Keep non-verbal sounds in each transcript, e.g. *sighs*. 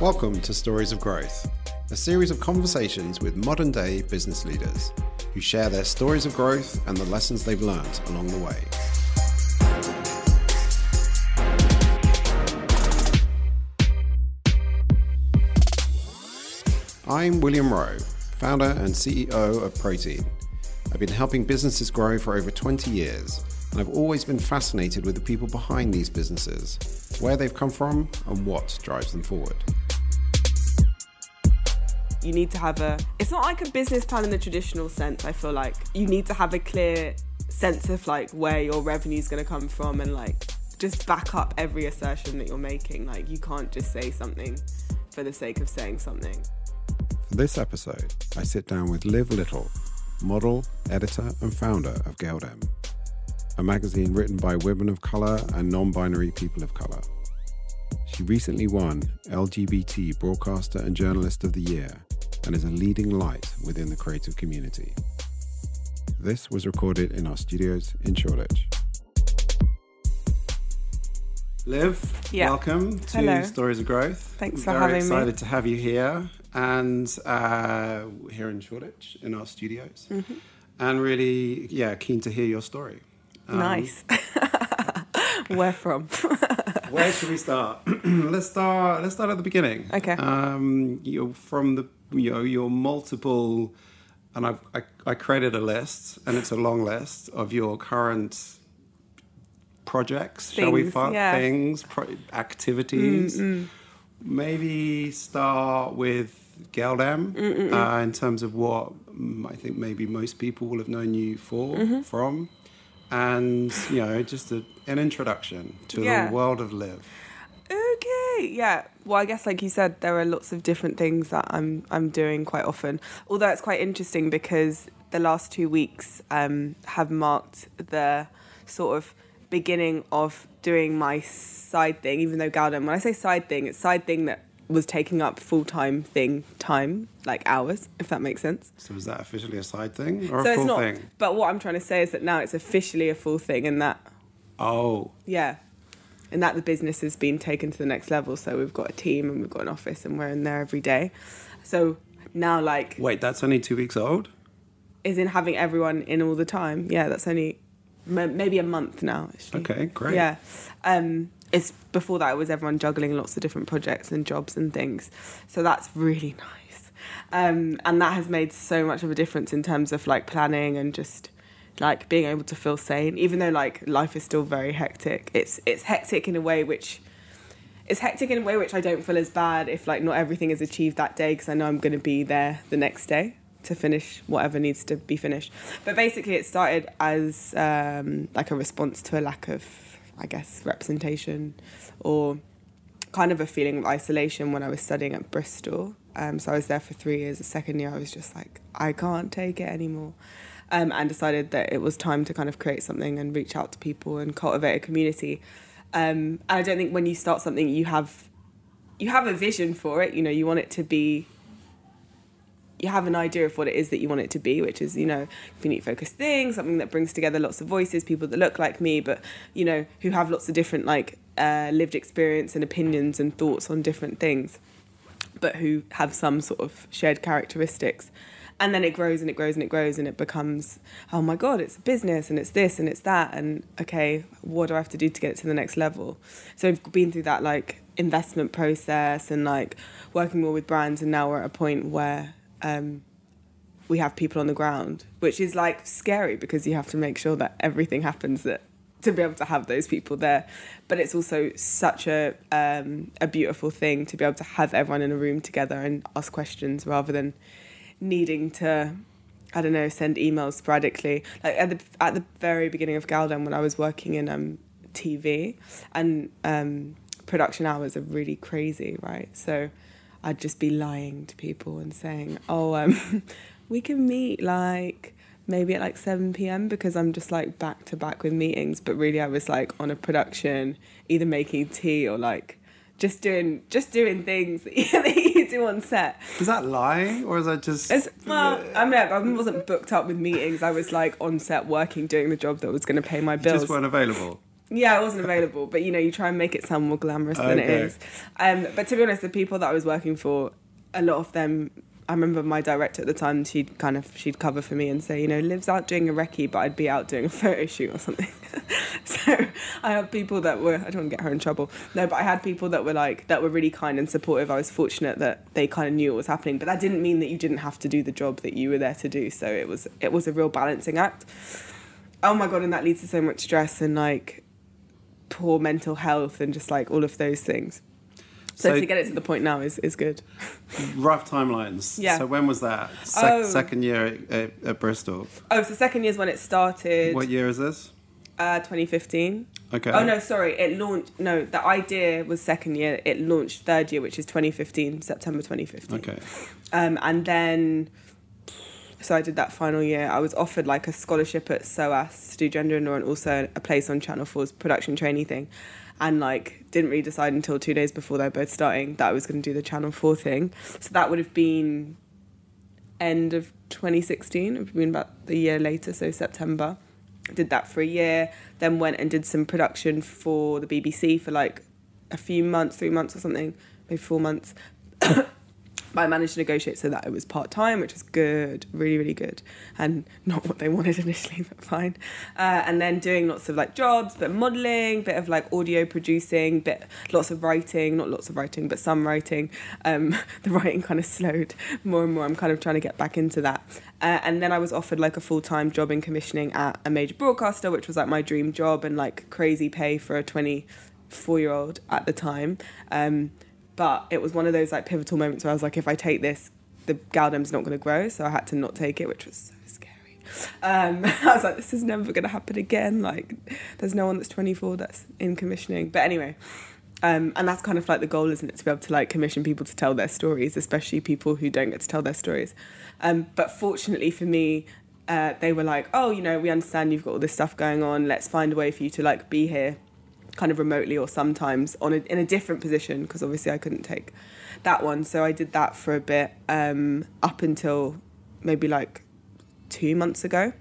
Welcome to Stories of Growth, a series of conversations with modern day business leaders who share their stories of growth and the lessons they've learned along the way. I'm William Rowe, founder and CEO of Protein. I've been helping businesses grow for over 20 years, and I've always been fascinated with the people behind these businesses, where they've come from, and what drives them forward. You need to have a, it's not like a business plan in the traditional sense, I feel like. You need to have a clear sense of like where your revenue is going to come from and like just back up every assertion that you're making. Like you can't just say something for the sake of saying something. For this episode, I sit down with Liv Little, model, editor, and founder of Gal-Dem, a magazine written by women of colour and non binary people of colour. She recently won LGBT Broadcaster and Journalist of the Year and is a leading light within the creative community. This was recorded in our studios in Shoreditch. Liv, Yeah. welcome to Hello. Stories of Growth. Thanks for Very having me. excited to have you here and uh, here in Shoreditch in our studios. Mm-hmm. And really, yeah, keen to hear your story. Um, nice. *laughs* where from? Where should we start? *clears throat* let's start. Let's start at the beginning. Okay. Um, you're from the you know your multiple, and I've, I I created a list, and it's a long list of your current projects. shall we? find yeah. Mm, Things, pro- activities. Maybe start with Gal-Dem uh, in terms of what mm, I think maybe most people will have known you for Mm-hmm. from, and you know just a, an introduction to Yeah. the world of Liv. Okay, yeah. Well, I guess like you said, there are lots of different things that I'm I'm doing quite often. Although it's quite interesting because the last two weeks um, have marked the sort of beginning of doing my side thing. Even though Galdem, when I say side thing, it's side thing that was taking up full time thing time, like hours, if that makes sense. So is that officially a side thing or so a full it's not. thing? But what I'm trying to say is that now it's officially a full thing, and that Oh, yeah. And that the business has been taken to the next level. So we've got a team and we've got an office and we're in there every day. So now, like, wait, that's only two weeks old. is in having everyone in all the time. Yeah, that's only m- maybe a month now, actually. Okay, great. Yeah. Um, it's before that, it was everyone juggling lots of different projects and jobs and things. So that's really nice. Um, and that has made so much of a difference in terms of like planning and just like being able to feel sane, even though like life is still very hectic. It's it's hectic in a way which it's hectic in a way which I don't feel as bad if like not everything is achieved that day because I know I'm going to be there the next day to finish whatever needs to be finished. But basically, it started as um, like a response to a lack of, I guess, representation or kind of a feeling of isolation when I was studying at Bristol. Um, so I was there for three years. The second year, I was just like, I can't take it anymore. Um, and decided that it was time to kind of create something and reach out to people and cultivate a community. Um, I don't think when you start something, you have you have a vision for it. You know, you want it to be. You have an idea of what it is that you want it to be, which is you know community focused thing, something that brings together lots of voices, people that look like me, but you know who have lots of different like uh, lived experience and opinions and thoughts on different things but who have some sort of shared characteristics. And then it grows and it grows and it grows and it becomes, oh my God, it's a business and it's this and it's that. And okay, what do I have to do to get it to the next level? So we've been through that like investment process and like working more with brands. And now we're at a point where um, we have people on the ground, which is like scary because you have to make sure that everything happens that to be able to have those people there. But it's also such a um, a beautiful thing to be able to have everyone in a room together and ask questions rather than needing to I don't know send emails sporadically. Like at the at the very beginning of Galdem when I was working in um, TV and um, production hours are really crazy, right? So I'd just be lying to people and saying, "Oh, um, *laughs* we can meet like." maybe at like 7 p.m. because I'm just like back to back with meetings. But really, I was like on a production, either making tea or like just doing just doing things *laughs* that you, that you do on set. Is that lying or is that just? It's, well, I mean, I wasn't booked up with meetings. I was like on set working, doing the job that was going to pay my you bills. just weren't available. Yeah, it wasn't available, but you know, you try and make it sound more glamorous than it Okay. is. Um, but to be honest, the people that I was working for, a lot of them, I remember my director at the time. She'd kind of she'd cover for me and say, you know, Liv's out doing a recce, but I'd be out doing a photo shoot or something. *laughs* so I had people that were I don't want to get her in trouble. No, but I had people that were like that were really kind and supportive. I was fortunate that they kind of knew what was happening, but that didn't mean that you didn't have to do the job that you were there to do. So it was it was a real balancing act. Oh my god, and that leads to so much stress and like poor mental health and just like all of those things. So, So- to get it to the point now is, is good. *laughs* Rough timelines. Yeah. So when was that? Sec- Oh. Second year at, at, at Bristol. Oh, so second year is when it started. What year is this? Uh, 2015. Okay. Oh no, sorry. It launched. No, the idea was second year. It launched third year, which is 2015, September 2015. Okay. Um, and then, so I did that final year. I was offered like a scholarship at SOAS to do gender and law, and also a place on Channel 4's production trainee thing. And like, didn't really decide until two days before they were both starting that I was going to do the Channel 4 thing. So that would have been end of 2016. It would have been about the year later, so September. Did that for a year, then went and did some production for the BBC for like a few months, three months or something, maybe four months. *coughs* But I managed to negotiate so that it was part time, which was good, really, really good, and not what they wanted initially, *laughs* but fine. Uh, and then doing lots of like jobs, bit of modelling, bit of like audio producing, bit lots of writing, not lots of writing, but some writing. Um, *laughs* the writing kind of slowed more and more. I'm kind of trying to get back into that. Uh, and then I was offered like a full time job in commissioning at a major broadcaster, which was like my dream job and like crazy pay for a 24 year old at the time. Um, but it was one of those like pivotal moments where I was like, if I take this, the Galdem's not going to grow. So I had to not take it, which was so scary. Um, *laughs* I was like, this is never going to happen again. Like, there's no one that's 24 that's in commissioning. But anyway, um, and that's kind of like the goal, isn't it? To be able to like commission people to tell their stories, especially people who don't get to tell their stories. Um, but fortunately for me, uh, they were like, oh, you know, we understand you've got all this stuff going on. Let's find a way for you to like be here kind of remotely or sometimes on a, in a different position because obviously I couldn't take that one. So I did that for a bit um, up until maybe like two months ago.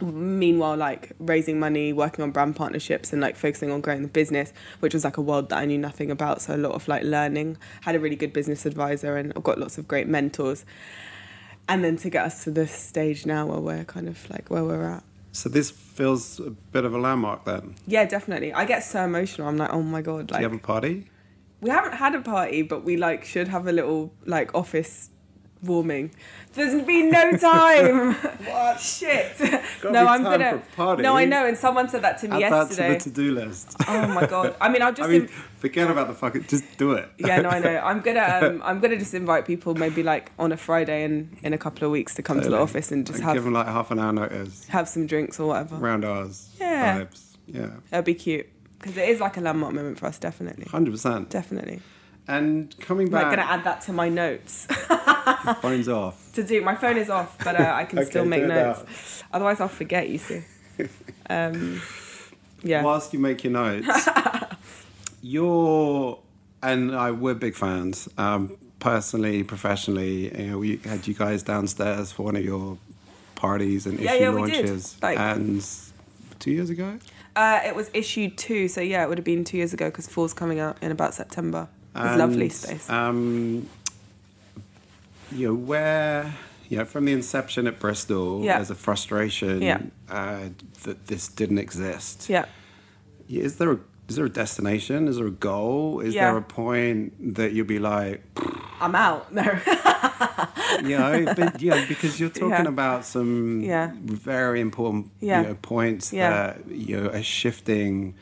Meanwhile, like raising money, working on brand partnerships, and like focusing on growing the business, which was like a world that I knew nothing about. So a lot of like learning. Had a really good business advisor, and I've got lots of great mentors. And then to get us to this stage now where we're kind of like where we're at. So this feels a bit of a landmark then. Yeah, definitely. I get so emotional. I'm like, oh my god, Do you have a party? we haven't had a party, but we like should have a little like office warming. There's been no time. *laughs* What? Shit. No, I'm gonna. for party. No, I know, and someone said that to me Add yesterday. that to the to-do list. oh my god. I mean, I'll *laughs* just. I mean, forget about the fucking. Just do it. yeah, no, I know. I'm gonna. *laughs* Um, I'm gonna just invite people, maybe like on a Friday in in a couple of weeks, to come to the office and just Like, have give them like half an hour notice. have some drinks or whatever. Round hours. Yeah. Vibes. Yeah. That'd be cute because it is like a landmark moment for us, definitely, Hundred percent. definitely. And coming back, I'm gonna add that to my notes. phones off. *laughs* to do. My phone is off, but uh, I can *laughs* Okay, still make notes. Otherwise, I'll forget. You see. Um, yeah. Whilst you make your notes, *laughs* you're and I we're big fans. Um, personally, professionally, you know, we had you guys downstairs for one of your parties and Yeah, issue yeah, launches, Like- and two years ago. Uh, it was issued two, so yeah, it would have been two years ago because four's coming out in about September. It's And, lovely space. Um, you know, where you know, from the inception at Bristol, Yeah. there's a frustration Yeah. uh, that this didn't exist. yeah. Is there a is there a destination? Is there a goal? Is Yeah. there a point that you'll be like, I'm out. No. *laughs* you know, but, yeah, because you're talking Yeah. about some Yeah. very important Yeah. you know, points that you know are shifting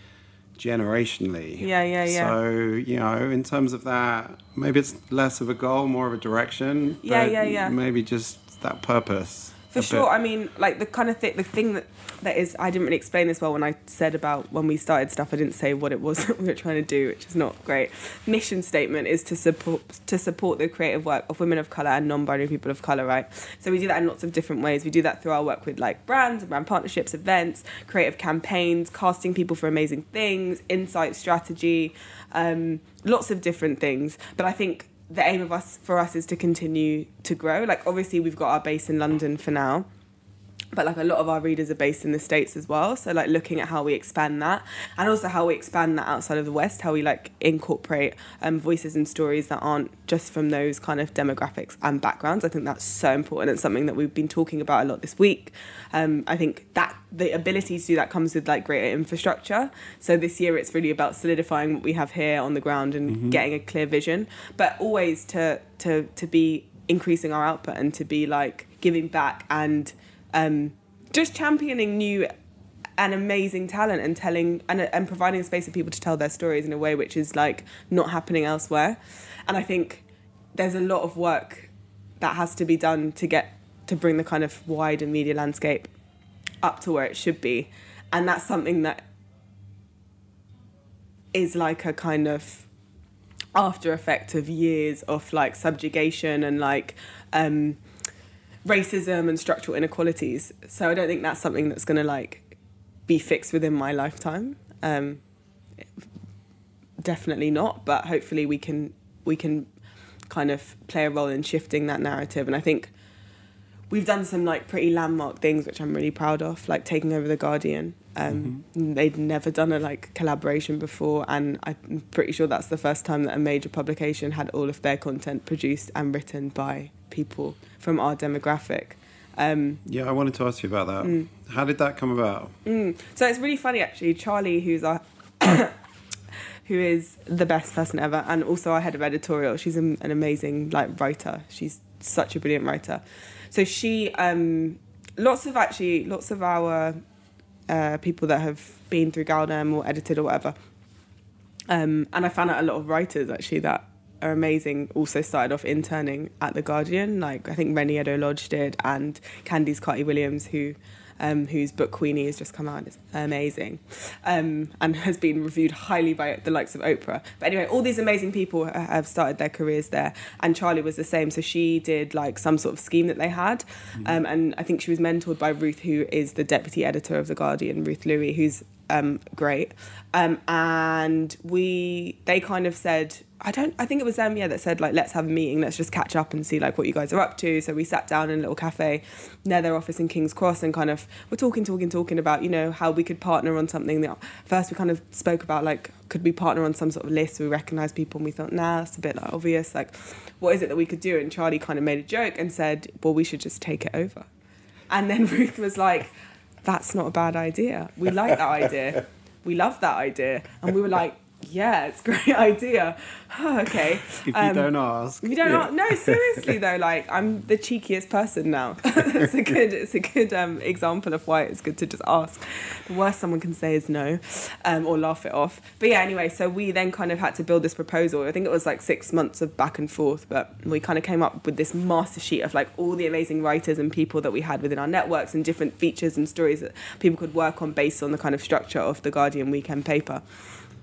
generationally. Yeah, yeah, yeah. So you know, in terms of that, maybe it's less of a goal, more of a direction. Yeah, but yeah, yeah. Maybe just that purpose. For sure. bit. I mean, like the kind of thing, the thing that that is, I didn't really explain this well when I said about when we started stuff. I didn't say what it was *laughs* that we were trying to do, which is not great. Mission statement is to support to support the creative work of women of color and non-binary people of color. Right. So we do that in lots of different ways. We do that through our work with like brands and brand partnerships, events, creative campaigns, casting people for amazing things, insight strategy, um, lots of different things. But I think the aim of us for us is to continue to grow. Like obviously we've got our base in London for now. But like a lot of our readers are based in the states as well. So like looking at how we expand that and also how we expand that outside of the west how we like incorporate um, voices and stories that aren't just from those kind of demographics and backgrounds. I think that's so important. It's something that we've been talking about a lot this week. Um, i think that the ability to do that comes with like greater infrastructure. So this year it's really about solidifying what we have here on the ground and mm-hmm. getting a clear vision but always to to to be increasing our output and to be like giving back and um, just championing new and amazing talent and telling and, and providing a space for people to tell their stories in a way which is like not happening elsewhere. And i think there's a lot of work that has to be done to get to bring the kind of wider media landscape up to where it should be. And that's something that is like a kind of after effect of years of like subjugation and like um racism and structural inequalities. So I don't think that's something that's going to like be fixed within my lifetime. Um, definitely not, but hopefully we can we can kind of play a role in shifting that narrative. And I think we've done some like pretty landmark things, which I'm really proud of, like taking over the Guardian. Um, mm-hmm. They'd never done a like collaboration before, and I'm pretty sure that's the first time that a major publication had all of their content produced and written by people from our demographic. Um, yeah, I wanted to ask you about that. Mm. How did that come about? Mm. So it's really funny actually. Charlie, who's our *coughs* who is the best person ever, and also our head of editorial. She's an, an amazing like writer. She's such a brilliant writer. So she, um, lots of actually, lots of our uh, people that have been through Galdem or edited or whatever. Um, and I found out a lot of writers actually that are amazing also started off interning at the Guardian. Like I think Reni Eddo-Lodge did, and Candice Carty-Williams, who um, whose book Queenie has just come out. It's amazing um, and has been reviewed highly by the likes of Oprah. But anyway, all these amazing people have started their careers there, and Charlie was the same. So she did like some sort of scheme that they had, mm-hmm. um, and I think she was mentored by Ruth, who is the deputy editor of the Guardian, Ruth Louis, who's um, great. Um, and we, they kind of said, I don't, I think it was them, yeah, that said like, let's have a meeting, let's just catch up and see like what you guys are up to. So we sat down in a little cafe near their office in King's Cross and kind of we're talking, talking, talking about, you know, how we could partner on something first we kind of spoke about like, could we partner on some sort of list? We recognize people and we thought, nah, that's a bit like obvious. Like, what is it that we could do? And Charlie kind of made a joke and said, well, we should just take it over. And then *laughs* Ruth was like, that's not a bad idea. We like that idea. We love that idea. And we were like, yeah, it's a great *laughs* idea. okay. *laughs* If um, you don't ask. If You don't yeah. ask. No, seriously though, like I'm the cheekiest person now. *laughs* it's a good it's a good um, example of why it's good to just ask. The worst someone can say is no, um, or laugh it off. But yeah, anyway, so we then kind of had to build this proposal. I think it was like six months of back and forth, but we kind of came up with this master sheet of like all the amazing writers and people that we had within our networks and different features and stories that people could work on based on the kind of structure of the Guardian weekend paper.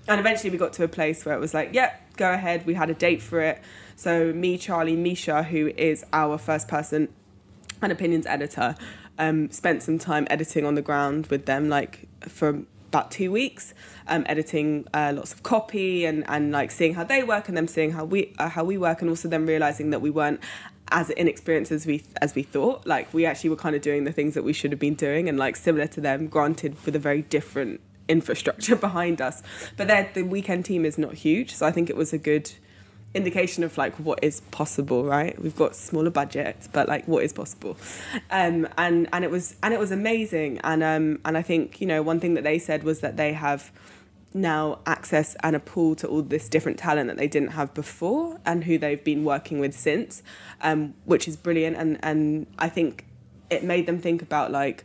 And eventually we got to a place where it was like, yep, yeah, go ahead. We had a date for it. So me, Charlie, Misha, who is our first person and opinions editor, um, spent some time editing on the ground with them, like for about two weeks, um, editing uh, lots of copy and, and like seeing how they work and them seeing how we uh, how we work, and also then realizing that we weren't as inexperienced as we as we thought. Like we actually were kind of doing the things that we should have been doing, and like similar to them, granted with a very different infrastructure *laughs* behind us. But the weekend team is not huge, so I think it was a good indication of like what is possible right? We've got smaller budgets but like what is possible? Um and and it was and it was amazing. And um and i think you know one thing that they said was that they have now access and a pool to all this different talent that they didn't have before and who they've been working with since um which is brilliant. And and i think it made them think about like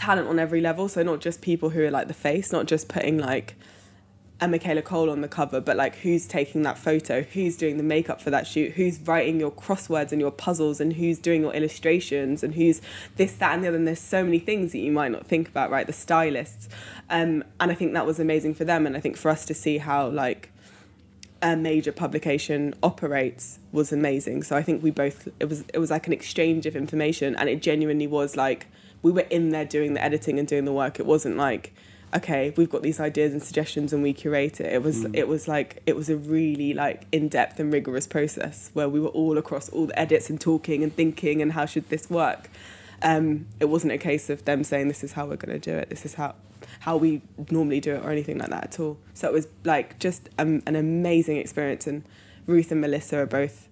talent on every level. So not just people who are like the face, not just putting like a Michaela Coel on the cover, but like who's taking that photo, who's doing the makeup for that shoot, who's writing your crosswords and your puzzles, and who's doing your illustrations, and who's this, that, and the other. And there's so many things that you might not think about, right? The stylists, um, and I think that was amazing for them, and I think for us to see how like a major publication operates was amazing. So I think we both it was it was like an exchange of information, and it genuinely was like we were in there doing the editing and doing the work. It wasn't like, okay, we've got these ideas and suggestions and we curate it. It was mm. it was like it was a really like in depth and rigorous process where we were all across all the edits and talking and thinking and how should this work. Um, it wasn't a case of them saying this is how we're going to do it. This is how how we normally do it or anything like that at all. So it was like just um, an amazing experience. And Ruth and Melissa are both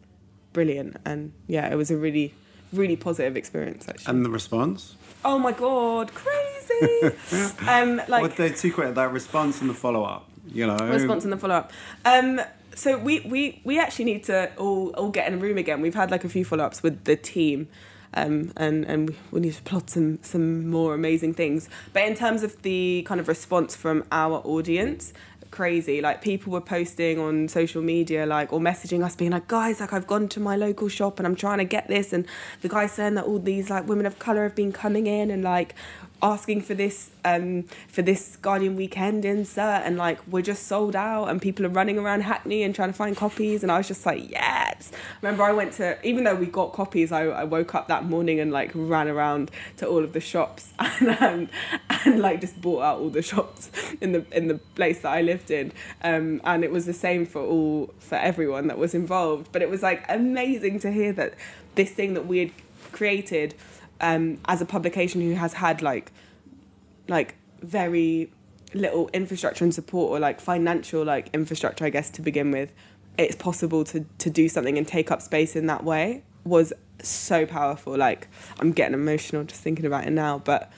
brilliant. And yeah, it was a really really positive experience actually. And the response? Oh my god, crazy! *laughs* um, like what the quick that response and the follow up. You know, response and the follow up. Um, so we, we we actually need to all all get in a room again. We've had like a few follow ups with the team. Um, and and we need to plot some some more amazing things. But in terms of the kind of response from our audience, crazy. Like people were posting on social media, like or messaging us, being like, "Guys, like I've gone to my local shop and I'm trying to get this," and the guy saying that all these like women of color have been coming in and like asking for this um, for this Guardian weekend insert, and like we're just sold out, and people are running around Hackney and trying to find copies, and I was just like, yes. Remember, I went to even though we got copies, I, I woke up that morning and like ran around to all of the shops *laughs* and um, and like just bought out all the shops in the in the place that I lived in, um, and it was the same for all for everyone that was involved. But it was like amazing to hear that this thing that we had created um, as a publication who has had like like very little infrastructure and support or like financial like infrastructure I guess to begin with it's possible to to do something and take up space in that way was so powerful. Like I'm getting emotional just thinking about it now but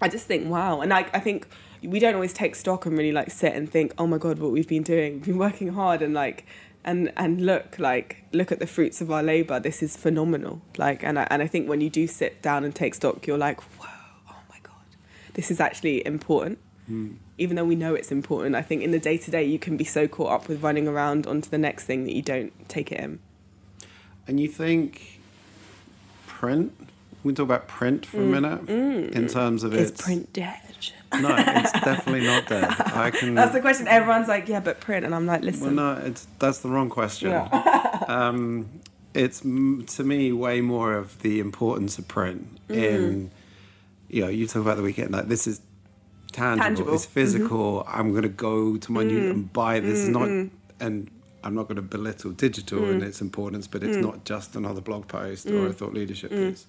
I just think wow. And I I think we don't always take stock and really like sit and think oh my god what we've been doing. We've been working hard and like and and look like look at the fruits of our labor this is phenomenal like and I, and I think when you do sit down and take stock you're like whoa oh my god this is actually important mm. even though we know it's important I think in the day to day you can be so caught up with running around onto the next thing that you don't take it in and you think print we can talk about print for mm. a minute mm. in terms of is print dead no, it's definitely not dead. I can. *laughs* That's the question. Everyone's like, yeah, but print, and I'm like, listen. Well, no, it's that's the wrong question. Yeah. *laughs* um, it's to me way more of the importance of print mm. in. You know, you talk about the weekend like this is tangible, tangible. it's physical. Mm-hmm. I'm going to go to my mm. new and buy this. Mm-hmm. Not and I'm not going to belittle digital mm. and its importance, but it's mm. not just another blog post or a mm. thought leadership mm. piece.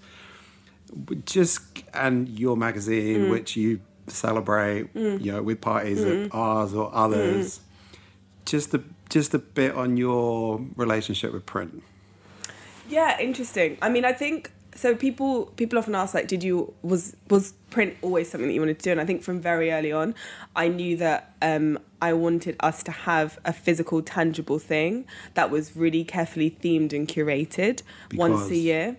Just and your magazine, which you celebrate, mm. you know, with parties mm. ours or others. Mm. Just a just a bit on your relationship with print. Yeah, interesting. I mean, I think so. People people often ask like, did you was was print always something that you wanted to do? And I think from very early on, I knew that um, I wanted us to have a physical, tangible thing that was really carefully themed and curated because once a year.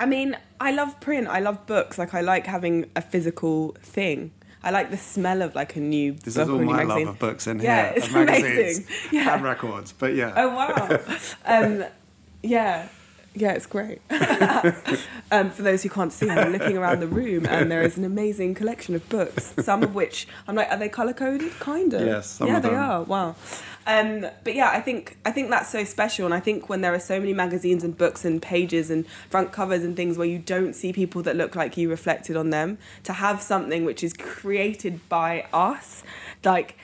I mean, I love print. I love books. Like I like having a physical thing. I like the smell of like a new this book is all my magazine. love of books in yeah, here. It's amazing. *laughs* Yeah. And records, but yeah. Oh wow. *laughs* um, yeah. Yeah, it's great. *laughs* um, for those who can't see, I'm looking around the room and there is an amazing collection of books. Some of which I'm like, are they color coded? Kind of. Yes. yeah, they them. are. Wow. Um, but yeah, I think I think that's so special, and I think when there are so many magazines and books and pages and front covers and things where you don't see people that look like you reflected on them, to have something which is created by us, like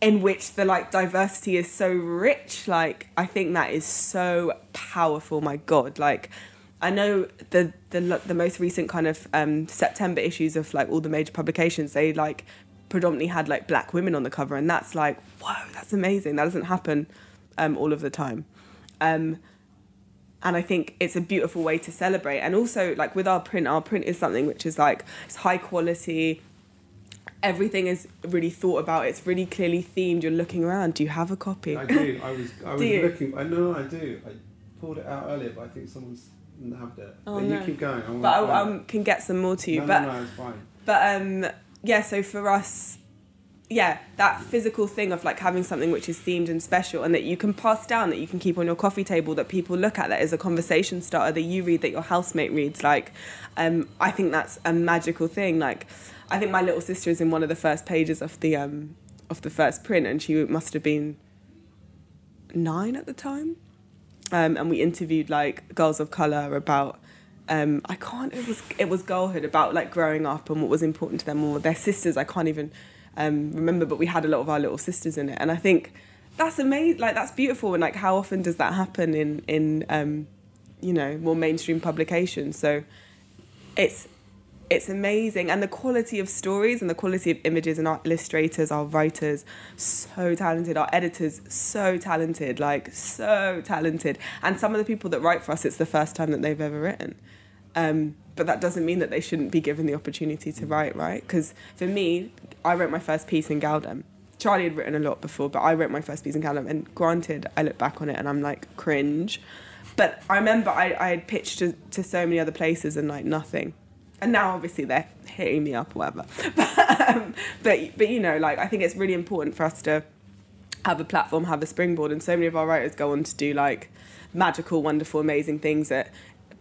in which the like diversity is so rich like i think that is so powerful my god. Like i know the the the most recent kind of um september issues of like all the major publications they like predominantly had like black women on the cover and that's like whoa that's amazing. That doesn't happen um all of the time. Um and I think it's a beautiful way to celebrate. And also, like with our print, our print is something which is like it's high quality everything is really thought about. It's really clearly themed. You're looking around. Do you have a copy? I do. I was. I *laughs* was looking. I know. I do. I pulled it out earlier, but I think someone's nabbed it. Oh, but no. you keep going. I'm but I um, can get some more to you. No, but no, no, it's fine. But um, yeah. So for us. Yeah, that physical thing of like having something which is themed and special and that you can pass down, that you can keep on your coffee table, that people look at, that is a conversation starter that you read, that your housemate reads. Like, um, I think that's a magical thing. Like, I think my little sister is in one of the first pages of the um, of the first print, and she must have been nine at the time. Um, and we interviewed like girls of color about um, I can't it was it was girlhood about like growing up and what was important to them or their sisters I can't even um, remember but we had a lot of our little sisters in it and I think that's amazing like that's beautiful and like how often does that happen in in um, you know more mainstream publications. So it's it's amazing. And the quality of stories and the quality of images and our illustrators our writers so talented. Our editors so talented. Like so talented. And some of the people that write for us it's the first time that they've ever written. Um, but that doesn't mean that they shouldn't be given the opportunity to write right? Because for me i wrote my first piece in galdem. Charlie had written a lot before but i wrote my first piece in galdem. And granted i look back on it and i'm like cringe. But i remember i, I had pitched to, to so many other places and like nothing and now obviously they're hitting me up or whatever. *laughs* But, um, but but you know, like I think it's really important for us to have a platform, have a springboard, and so many of our writers go on to do like magical, wonderful, amazing things at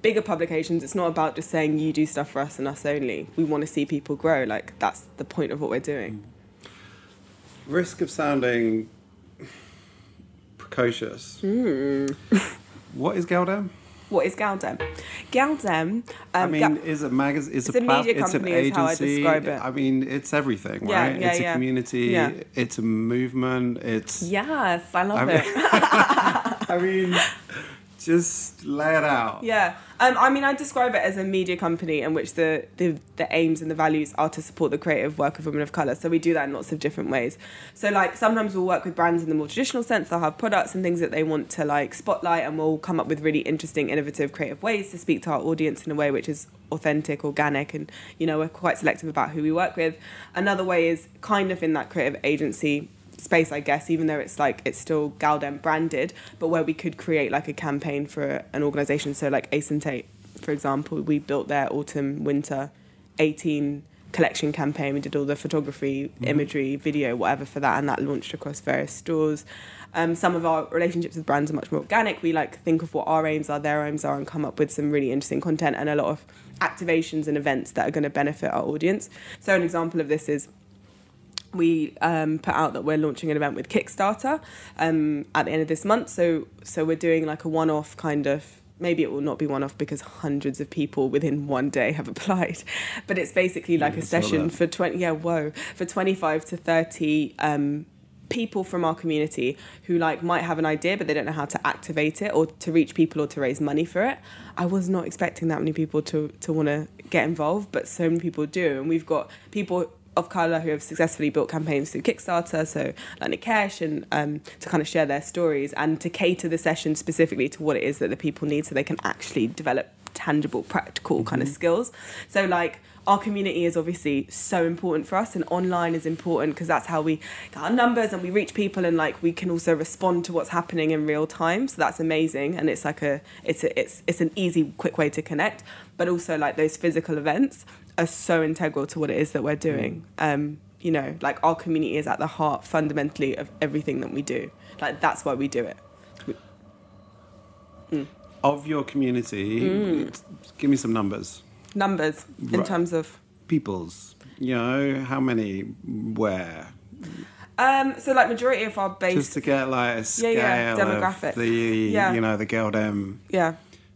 bigger publications. It's not about just saying you do stuff for us and us only. We want to see people grow. Like that's the point of what we're doing. Risk of sounding *sighs* precocious. Mm. *laughs* what is Galdem? What is Galdem? Galdem. Um, I mean, Ga- is a magazine? Is it's a, a media it's an company agency. is how I describe it. I mean, it's everything, Yeah, right? yeah, it's a community. Yeah. It's a movement. It's. yes, I love I mean- it. *laughs* *laughs* I mean, just lay it out. Yeah, um, I mean, I describe it as a media company in which the, the the aims and the values are to support the creative work of women of color. So we do that in lots of different ways. So like sometimes we'll work with brands in the more traditional sense. They'll have products and things that they want to like spotlight, and we'll come up with really interesting, innovative, creative ways to speak to our audience in a way which is authentic, organic, and you know we're quite selective about who we work with. Another way is kind of in that creative agency space, I guess, even though it's like it's still Galdem branded, but where we could create like a campaign for an organization. So like Ace and Tate, for example, we built their autumn winter 18 collection campaign. We did all the photography, imagery, video, whatever for that, and that launched across various stores. Um, some of our relationships with brands are much more organic. We like think of what our aims are, their aims are, and come up with some really interesting content and a lot of activations and events that are going to benefit our audience. So an example of this is we um, put out that we're launching an event with Kickstarter um, at the end of this month. So so we're doing like a one-off kind of. Maybe it will not be one-off because hundreds of people within one day have *laughs* applied, but it's basically like Yeah, a session for twenty. Yeah, whoa, for twenty-five to thirty. Um, people from our community who like might have an idea but they don't know how to activate it or to reach people or to raise money for it i was not expecting that many people to to want to get involved but so many people do and we've got people of colour who have successfully built campaigns through Kickstarter, so like Nikesh, and um, to kind of share their stories and to cater the session specifically to what it is that the people need so they can actually develop tangible, practical kind of skills. So, like, our community is obviously so important for us, and online is important because that's how we get our numbers and we reach people, and like we can also respond to what's happening in real time. So that's amazing, and it's like a it's a, it's it's an easy, quick way to connect. But also like those physical events are so integral to what it is that we're doing. Um, you know, like our community is at the heart fundamentally of everything that we do. Like that's why we do it. Of your community, Mm. give me some numbers. Numbers in terms of People's. You know, how many, where? um, so like majority of our base Just to get like a scale yeah, demographic. of the, Yeah. you know, the Galdem yeah.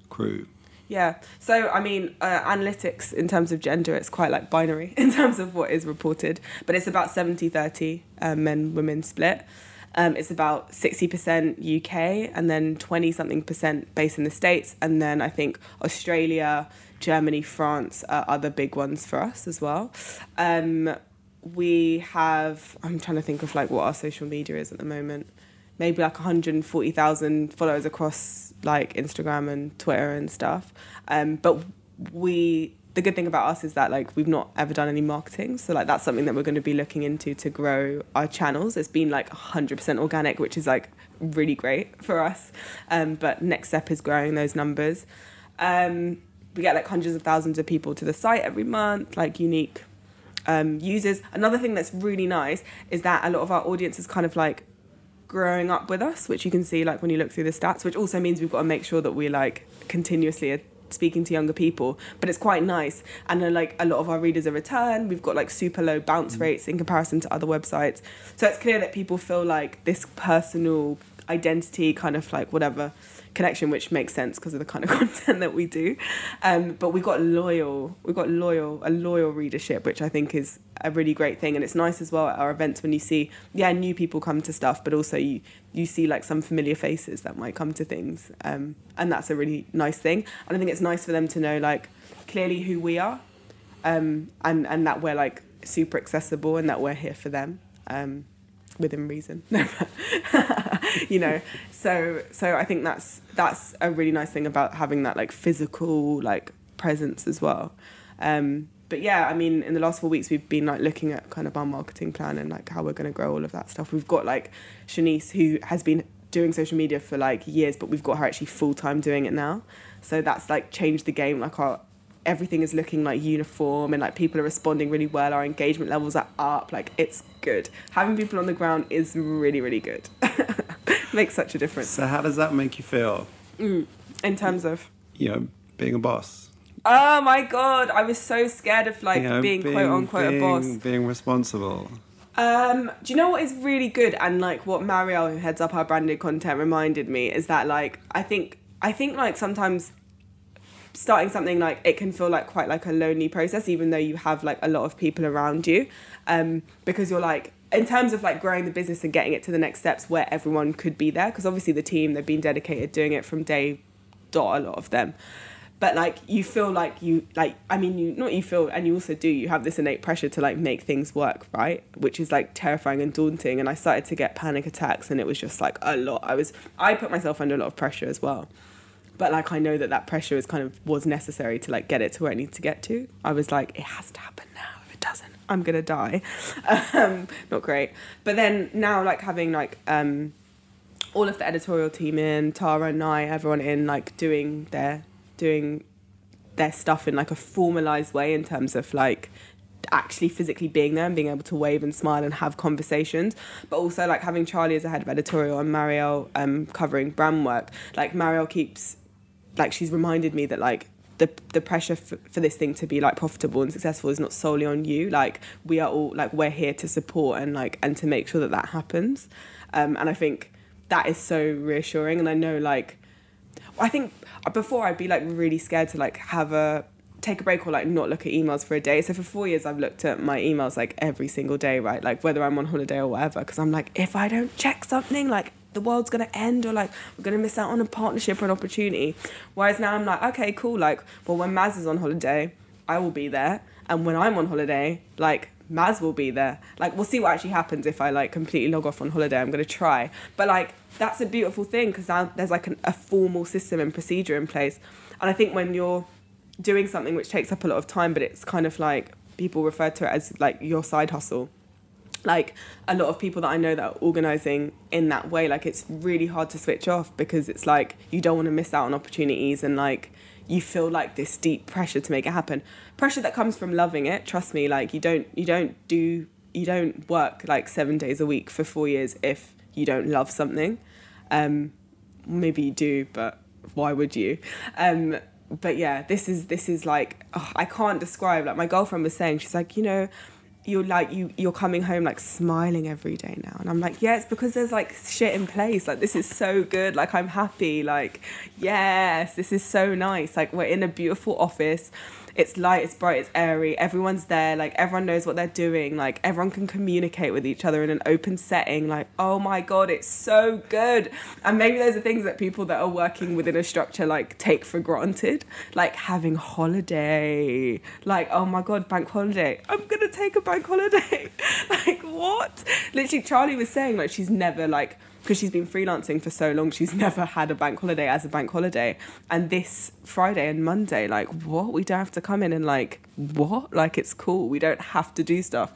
crew. Yeah. So, I mean, uh, analytics in terms of gender, it's quite like binary *laughs* in terms of what is reported, but it's about 70 30 um, men women split. Um, it's about 60% UK and then 20 something percent based in the States. And then I think Australia, Germany, France are other big ones for us as well. Um, we have, I'm trying to think of like what our social media is at the moment maybe like 140,000 followers across like Instagram and Twitter and stuff. Um, but we, the good thing about us is that like we've not ever done any marketing, so like that's something that we're going to be looking into to grow our channels. It's been like 100% organic, which is like really great for us. Um, but next step is growing those numbers. Um, we get like hundreds of thousands of people to the site every month, like unique um, users. Another thing that's really nice is that a lot of our audience is kind of like growing up with us, which you can see like when you look through the stats, which also means we've got to make sure that we like continuously are speaking to younger people. But it's quite nice. And then like a lot of our readers are return. We've got like super low bounce mm. rates in comparison to other websites. So it's clear that people feel like this personal identity kind of like whatever connection, which makes sense because of the kind of *laughs* content that we do. Um, but we got loyal, we got loyal, a loyal readership, which I think is a really great thing. And it's nice as well at our events when you see, yeah, new people come to stuff, but also you you see like some familiar faces that might come to things, um, and that's a really nice thing. And I think it's nice for them to know like clearly who we are, um, and and that we're like super accessible and that we're here for them. Within reason. *laughs* *laughs* You know so so i think that's that's a really nice thing about having that like physical like presence as well. Um but yeah i mean in the last four weeks we've been like looking at kind of our marketing plan and like how we're going to grow all of that stuff. We've got like shanice who has been doing social media for like years but we've got her actually full-time doing it now. So that's like changed the game. Like our everything is looking like uniform and like people are responding really well our engagement levels are up like it's good. Having people on the ground is really really good. *laughs* Makes such a difference. So how does that make you feel? Mm, in terms of? You know being a boss. Oh my god i was so scared of like you know, being, being, quote unquote being, a boss. being responsible. Um, do you know what is really good and like what Marielle who heads up our branded content reminded me is that like I think I think like sometimes starting something like it can feel like quite like a lonely process even though you have like a lot of people around you. Um, because you're like in terms of like growing the business and getting it to the next steps where everyone could be there because obviously the team they've been dedicated doing it from day dot a lot of them. But like you feel like you like i mean you not you feel and you also do you have this innate pressure to like make things work right? Which is like terrifying and daunting and i started to get panic attacks and it was just like a lot. I was i put myself under a lot of pressure as well but like I know that that pressure is kind of was necessary to like get it to where it needs to get to. I was like, it has to happen now. If it doesn't, I'm gonna die. *laughs* Um, not great. But then now, like having like um, all of the editorial team in, Tara and I, everyone in, like doing their doing their stuff in like a formalized way in terms of like actually physically being there and being able to wave and smile and have conversations, but also like having Charlie as a head of editorial and Marielle um, covering brand work. Like Marielle keeps like she's reminded me that like the the pressure for, for this thing to be like profitable and successful is not solely on you. Like we are all like we're here to support and like and to make sure that that happens. Um, and i think that is so reassuring. And i know like i think before i'd be like really scared to like have a take a break or like not look at emails for a day. So for four years i've looked at my emails like every single day right? Like whether i'm on holiday or whatever because i'm like if i don't check something like the world's gonna end or like we're gonna miss out on a partnership or an opportunity. Whereas now I'm like, okay, cool, like, well when Maz is on holiday, I will be there. And when I'm on holiday, like Maz will be there. Like we'll see what actually happens if I like completely log off on holiday. I'm gonna try. But like that's a beautiful thing because now there's like an, a formal system and procedure in place. And I think when you're doing something which takes up a lot of time, but it's kind of like people refer to it as like your side hustle like a lot of people that I know that are organizing in that way, like it's really hard to switch off because it's like you don't want to miss out on opportunities and like you feel like this deep pressure to make it happen. Pressure that comes from loving it. Trust me, like you don't you don't do you don't work like seven days a week for four years if you don't love something. Um, maybe you do, but why would you? Um, but yeah, this is this is like oh, I can't describe. Like my girlfriend was saying, she's like, you know you're like you you're coming home like smiling every day now. And i'm like yeah it's because there's like shit in place. Like this is so good. Like i'm happy. Like yes this is so nice. Like we're in a beautiful office it's light, it's bright, it's airy. Everyone's there, like everyone knows what they're doing. Like everyone can communicate with each other in an open setting. Like oh my god, it's so good. And maybe those are things that people that are working within a structure like take for granted, like having holiday. Like oh my god, bank holiday. I'm gonna take a bank holiday. *laughs* like what? Literally, Charlie was saying like she's never like because she's been freelancing for so long, she's *laughs* never had a bank holiday as a bank holiday. And this Friday and Monday, like, what? We don't have to come in and, like, what? Like, it's cool. We don't have to do stuff.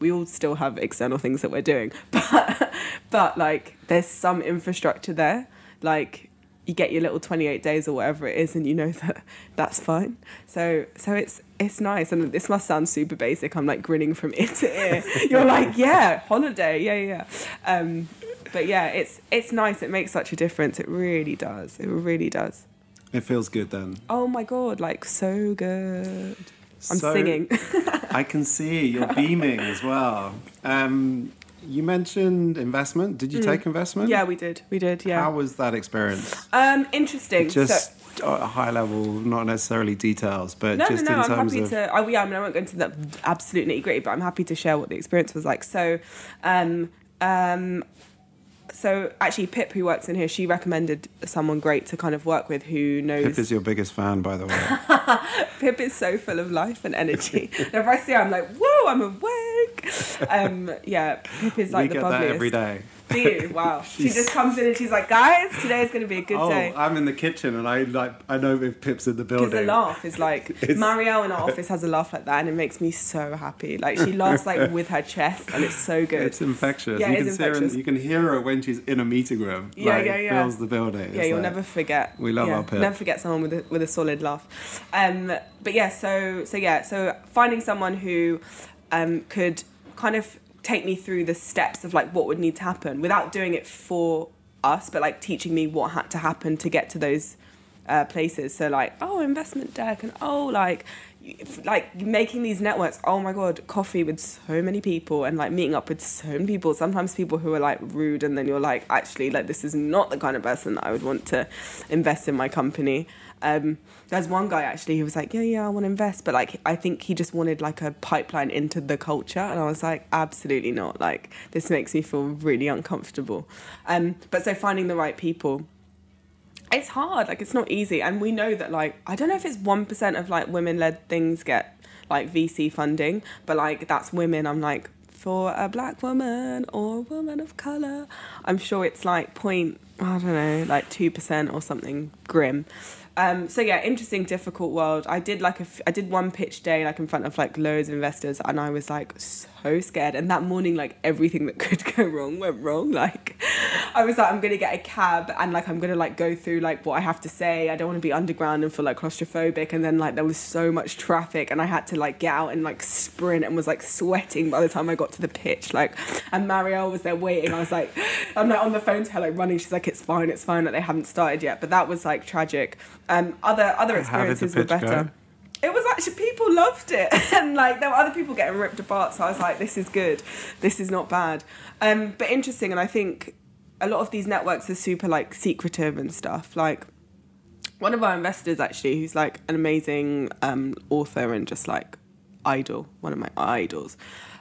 We all still have external things that we're doing. *laughs* But, but like, there's some infrastructure there. Like, you get your little 28 days or whatever it is and you know *laughs* that that's fine so so it's it's nice and this must sound super basic i'm like grinning from ear to ear you're like yeah holiday yeah yeah um but yeah, it's it's nice. It makes such a difference. It really does. It really does. It feels good then. Oh my god, like so good. I'm so, singing. *laughs* I can see you're beaming as well. Um, you mentioned investment. Did you take investment? Mm. Yeah, we did. We did. Yeah. How was that experience? um, interesting. Just so, at a high level, not necessarily details, but no, just no, no. in I'm terms happy of. to. Oh, yeah. I mean, I won't go into the absolute nitty gritty, but I'm happy to share what the experience was like. So, um, um, so actually, Pip, who works in here, she recommended someone great to kind of work with who knows. Pip is your biggest fan, by the way. *laughs* Pip is so full of life and energy. if I see her, I'm like, whoa, I'm awake. Um, yeah, Pip is like we the get that every day. *laughs* Wow. she just comes in and she's like, guys, today is going to be a good Oh, day. I'm in the kitchen, and I like I know if Pip's in the building. The laugh is like *laughs* It's- Marielle in our office has a laugh like that, and it makes me so happy. Like she laughs like with her chest, and it's so good. It's infectious. Yeah, you it can is see her. Infectious. you can hear her when she's in a meeting room. Yeah, like, yeah, yeah. Fills the building. yeah, you'll like- never forget. We love yeah, our Pip. Never forget someone with a, with a solid laugh. Um, but yeah, so so yeah, so finding someone who um, could kind of take me through the steps of like what would need to happen without doing it for us, but like teaching me what had to happen to get to those uh, places. So like, oh, investment deck, and oh, like, like making these networks. Oh my god, coffee with so many people, and like meeting up with so many people. Sometimes people who are like rude, and then you're like, actually, like this is not the kind of person that I would want to invest in my company. Um, there's one guy actually who was like, yeah, yeah, I want to invest, but like I think he just wanted like a pipeline into the culture, and I was like, absolutely not. Like this makes me feel really uncomfortable. Um, but so finding the right people it's hard like it's not easy and we know that like i don't know if it's 1% of like women led things get like vc funding but like that's women. I'm like for a black woman or a woman of color i'm sure it's like point i don't know like 2% or something grim. Um, so yeah interesting difficult world. I did like a f- i did one pitch day like in front of like loads of investors and i was like so scared. And that morning like everything that *laughs* could go wrong went wrong. Like i was like i'm gonna get a cab and like i'm gonna like go through like what i have to say. I don't want to be underground and feel like claustrophobic. And then like there was so much traffic and i had to like get out and like sprint and was like sweating by the time i got to the pitch. Like and marielle was there waiting. I was like *laughs* i'm like on the phone to her like running. She's like it's fine it's fine like they haven't started yet. But that was like tragic. Um other other How did the experiences were better go? It was actually people loved it. *laughs* And like there were other people getting ripped apart so i was like this is good. This is not bad. Um but interesting and i think a lot of these networks are super like secretive and stuff. Like one of our investors actually who's like an amazing um author and just like idol one of my idols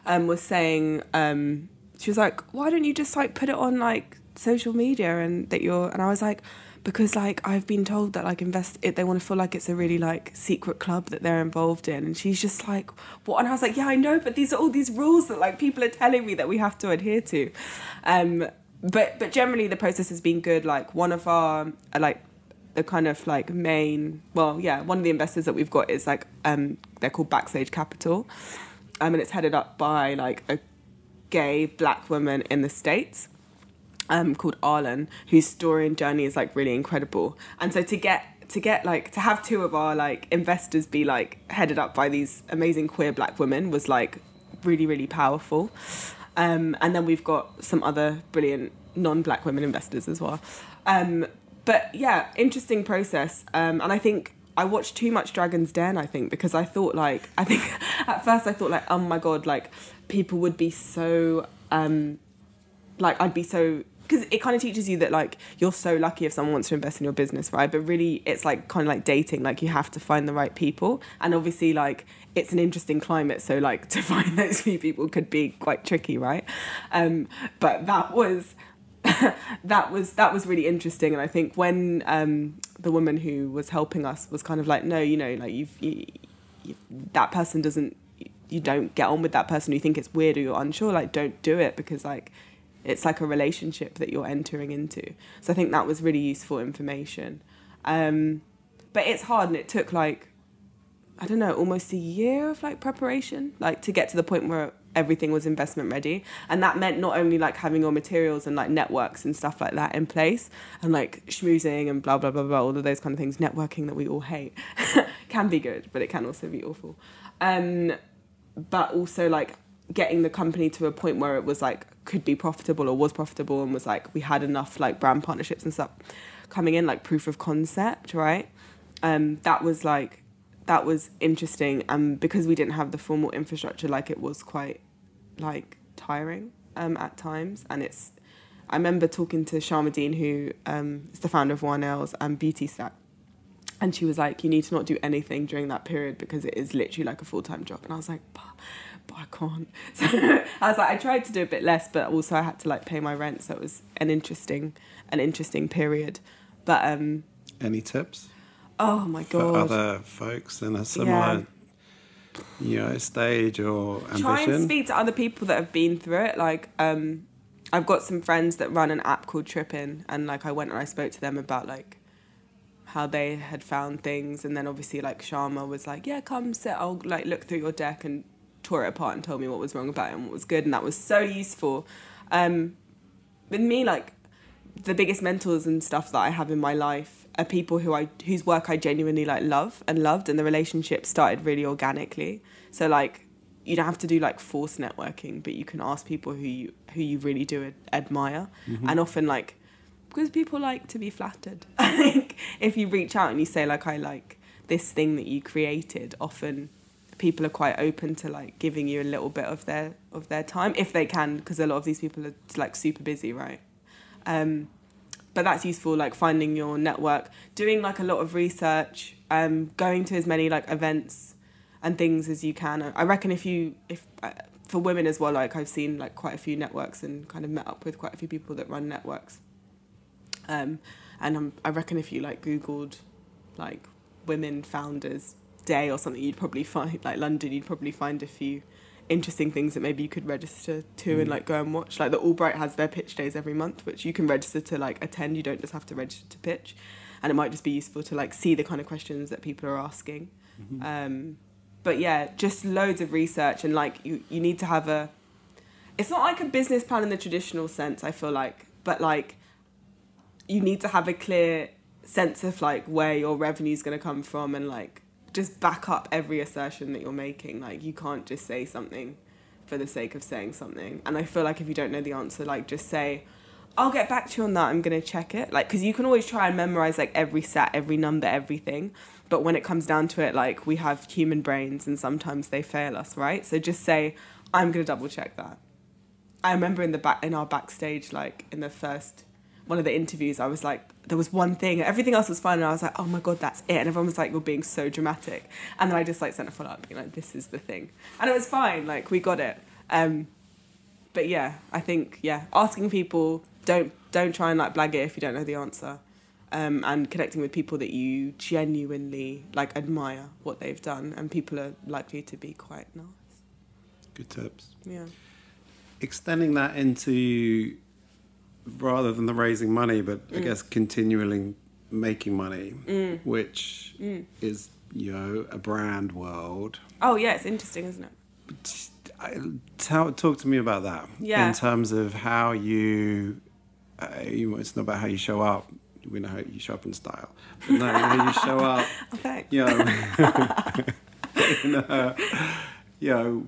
um was saying um she was like why don't you just like put it on like social media and that you're and i was like because like I've been told that like invest it they want to feel like it's a really like secret club that they're involved in. And she's just like what? And I was like yeah I know but these are all these rules that like people are telling me that we have to adhere to. Um but but generally the process has been good. Like one of our like the kind of like main well yeah one of the investors that we've got is like um they're called backstage capital. Um and it's headed up by like a gay black woman in the states um, called Arlan, whose story and journey is like really incredible. And so to get to get like to have two of our like investors be like headed up by these amazing queer black women was like really really powerful. Um, and then we've got some other brilliant non-black women investors as well. Um, but yeah, interesting process. Um, and I think I watched too much Dragon's Den. I think because I thought like *laughs* I think at first I thought like oh my god like people would be so um, like I'd be so because it kind of teaches you that like you're so lucky if someone wants to invest in your business, right? But really, it's like kind of like dating. Like you have to find the right people, and obviously, like it's an interesting climate, so like *laughs* to find those few people could be quite tricky, right? Um, but that was. *laughs* that was that was really interesting and i think when um, the woman who was helping us was kind of like no you know like you've you, you, that person doesn't you don't get on with that person you think it's weird or you're unsure like don't do it because like it's like a relationship that you're entering into. So i think that was really useful information. Um, but it's hard and it took like i don't know almost a year of like preparation like to get to the point where everything was investment ready. And that meant not only like having your materials and like networks and stuff like that in place and like schmoozing and blah blah blah blah all of those kind of things networking that we all hate *laughs* can be good but it can also be awful. Um, but also like getting the company to a point where it was like could be profitable or was profitable and was like we had enough like brand partnerships and stuff coming in like proof of concept right um that was like that was interesting and because we didn't have the formal infrastructure like it was quite like tiring um, at times, and it's. I remember talking to Sharmadean, who um, is the founder of WAH Nails and Beautystack, and she was like, "You need to not do anything during that period because it is literally like a full time job." And I was like, I can't. *laughs* So I was like, I tried to do a bit less, but also I had to like pay my rent, so it was an interesting, an interesting period. But um, any tips? Oh my god! For other folks in a similar, yeah. you know, stage or ambition. Try and speak to other people that have been through it. Like, um, I've got some friends that run an app called Trippin, and like I went and I spoke to them about like how they had found things, and then obviously like Sharma was like, "Yeah, come sit. I'll like look through your deck and tore it apart and told me what was wrong about it and what was good, and that was so useful. Um, with me, like the biggest mentors and stuff that I have in my life are people who I whose work I genuinely like love and loved, and the relationship started really organically. So like you don't have to do like forced networking, but you can ask people who you who you really do ad- admire, mm-hmm. and often like because people like to be flattered. *laughs* I think if you reach out and you say like I like this thing that you created, often people are quite open to like giving you a little bit of their of their time if they can because a lot of these people are like super busy right? Um, but that's useful like finding your network doing like a lot of research um, going to as many like events and things as you can. I reckon if you if uh, for women as well like i've seen like quite a few networks and kind of met up with quite a few people that run networks. Um, and um, i reckon if you like googled like women founders day or something, you'd probably find like London, you'd probably find a few interesting things that maybe you could register to mm. and like go and watch. Like the Allbright has their pitch days every month, which you can register to like attend. You don't just have to register to pitch, and it might just be useful to like see the kind of questions that people are asking. Mm-hmm. Um, but yeah, just loads of research and like you you need to have a. It's not like a business plan in the traditional sense. I feel like, but like, you need to have a clear sense of like where your revenue is going to come from and like just back up every assertion that you're making. Like you can't just say something for the sake of saying something. And I feel like if you don't know the answer, like just say, I'll get back to you on that. I'm gonna check it. Like, because you can always try and memorize like every stat, every number, everything. But when it comes down to it, like we have human brains and sometimes they fail us, right? So just say, I'm gonna double check that. I remember in the back in our backstage, like in the first one of the interviews, I was like, there was one thing, everything else was fine, and I was like, oh my god, that's it. And everyone was like, you're being so dramatic. And then I just like sent a follow up, being like, this is the thing, and it was fine. Like we got it. Um, but yeah, I think yeah, asking people don't don't try and like blag it if you don't know the answer. Um, and connecting with people that you genuinely like admire what they've done, and people are likely to be quite nice. Good tips. Yeah. Extending that into rather than the raising money, but mm. I guess continually making money, mm. which mm. is you know a brand world. Oh yeah, it's interesting, isn't it? Tell, talk to me about that. Yeah. In terms of how you, uh, you, it's not about how you show up. We know how you show up in style. But no, how you show *laughs* up. okay. You know, *laughs* in a, you know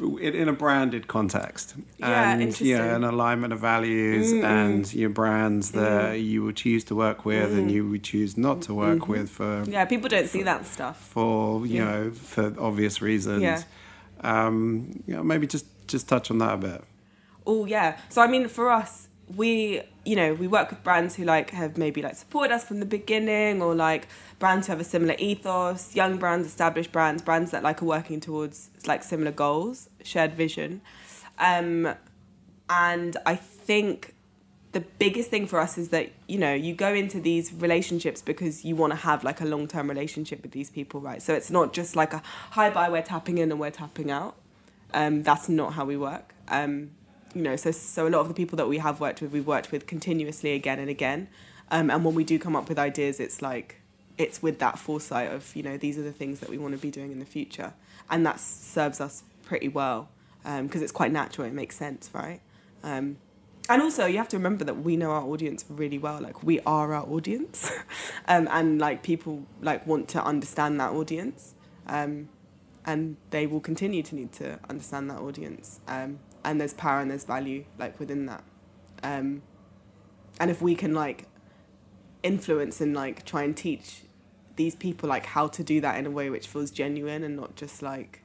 in a branded context yeah, and know, an alignment of values mm-hmm. and your brands that mm. you would choose to work with mm. and you would choose not to work mm-hmm. with for yeah people don't see that stuff for you yeah. know for obvious reasons yeah um you know, maybe just just touch on that a bit oh yeah so i mean for us we you know we work with brands who like have maybe like supported us from the beginning or like brands who have a similar ethos young brands established brands brands that like are working towards like similar goals shared vision. Um and i think the biggest thing for us is that you know you go into these relationships because you want to have like a long-term relationship with these people right? So it's not just like a hi bye we're tapping in and we're tapping out. Um, that's not how we work. Um, you know, so so a lot of the people that we have worked with, we've worked with continuously again and again. Um, and when we do come up with ideas, it's like it's with that foresight of you know these are the things that we want to be doing in the future, and that serves us pretty well because um, it's quite natural. It makes sense, right? Um, and also, you have to remember that we know our audience really well. Like we are our audience, *laughs* um, and like people like want to understand that audience, um, and they will continue to need to understand that audience. And there's power and there's value like within that um, and if we can like influence and like try and teach these people like how to do that in a way which feels genuine and not just like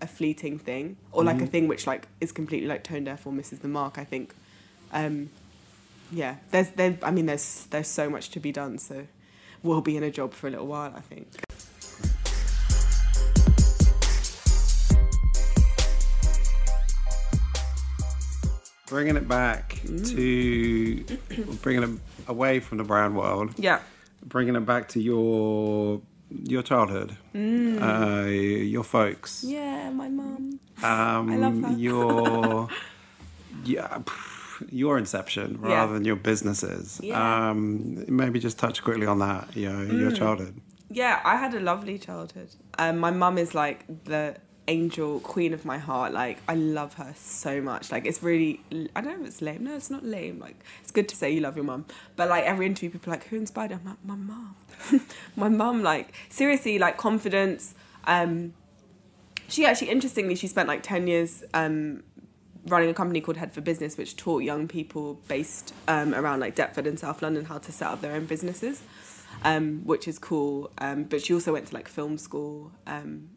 a fleeting thing or like a thing which like is completely like tone deaf or misses the mark. I think, um, yeah, there's there. I mean, there's there's so much to be done. So we'll be in a job for a little while. I think. Bringing it back to bringing it away from the brand world, Yeah. bringing it back to your your childhood, uh, your folks. Yeah, my mum. Um, I love her. Your *laughs* yeah, your inception rather Yeah. than your businesses. Yeah. Um, maybe just touch quickly on that. You know, your childhood. Yeah, I had a lovely childhood. Um, my mum is like the angel queen of my heart. Like I love her so much. Like it's really I don't know if it's lame. No, it's not lame. Like it's good to say you love your mum. But like every interview people are like, Who inspired you? I'm like, My mum. *laughs* my mum, like seriously, like confidence. Um she actually interestingly she spent like 10 years um running a company called Head for Business, which taught young people based um, around like Deptford and South London how to set up their own businesses, um, which is cool. Um, but she also went to like film school. Um,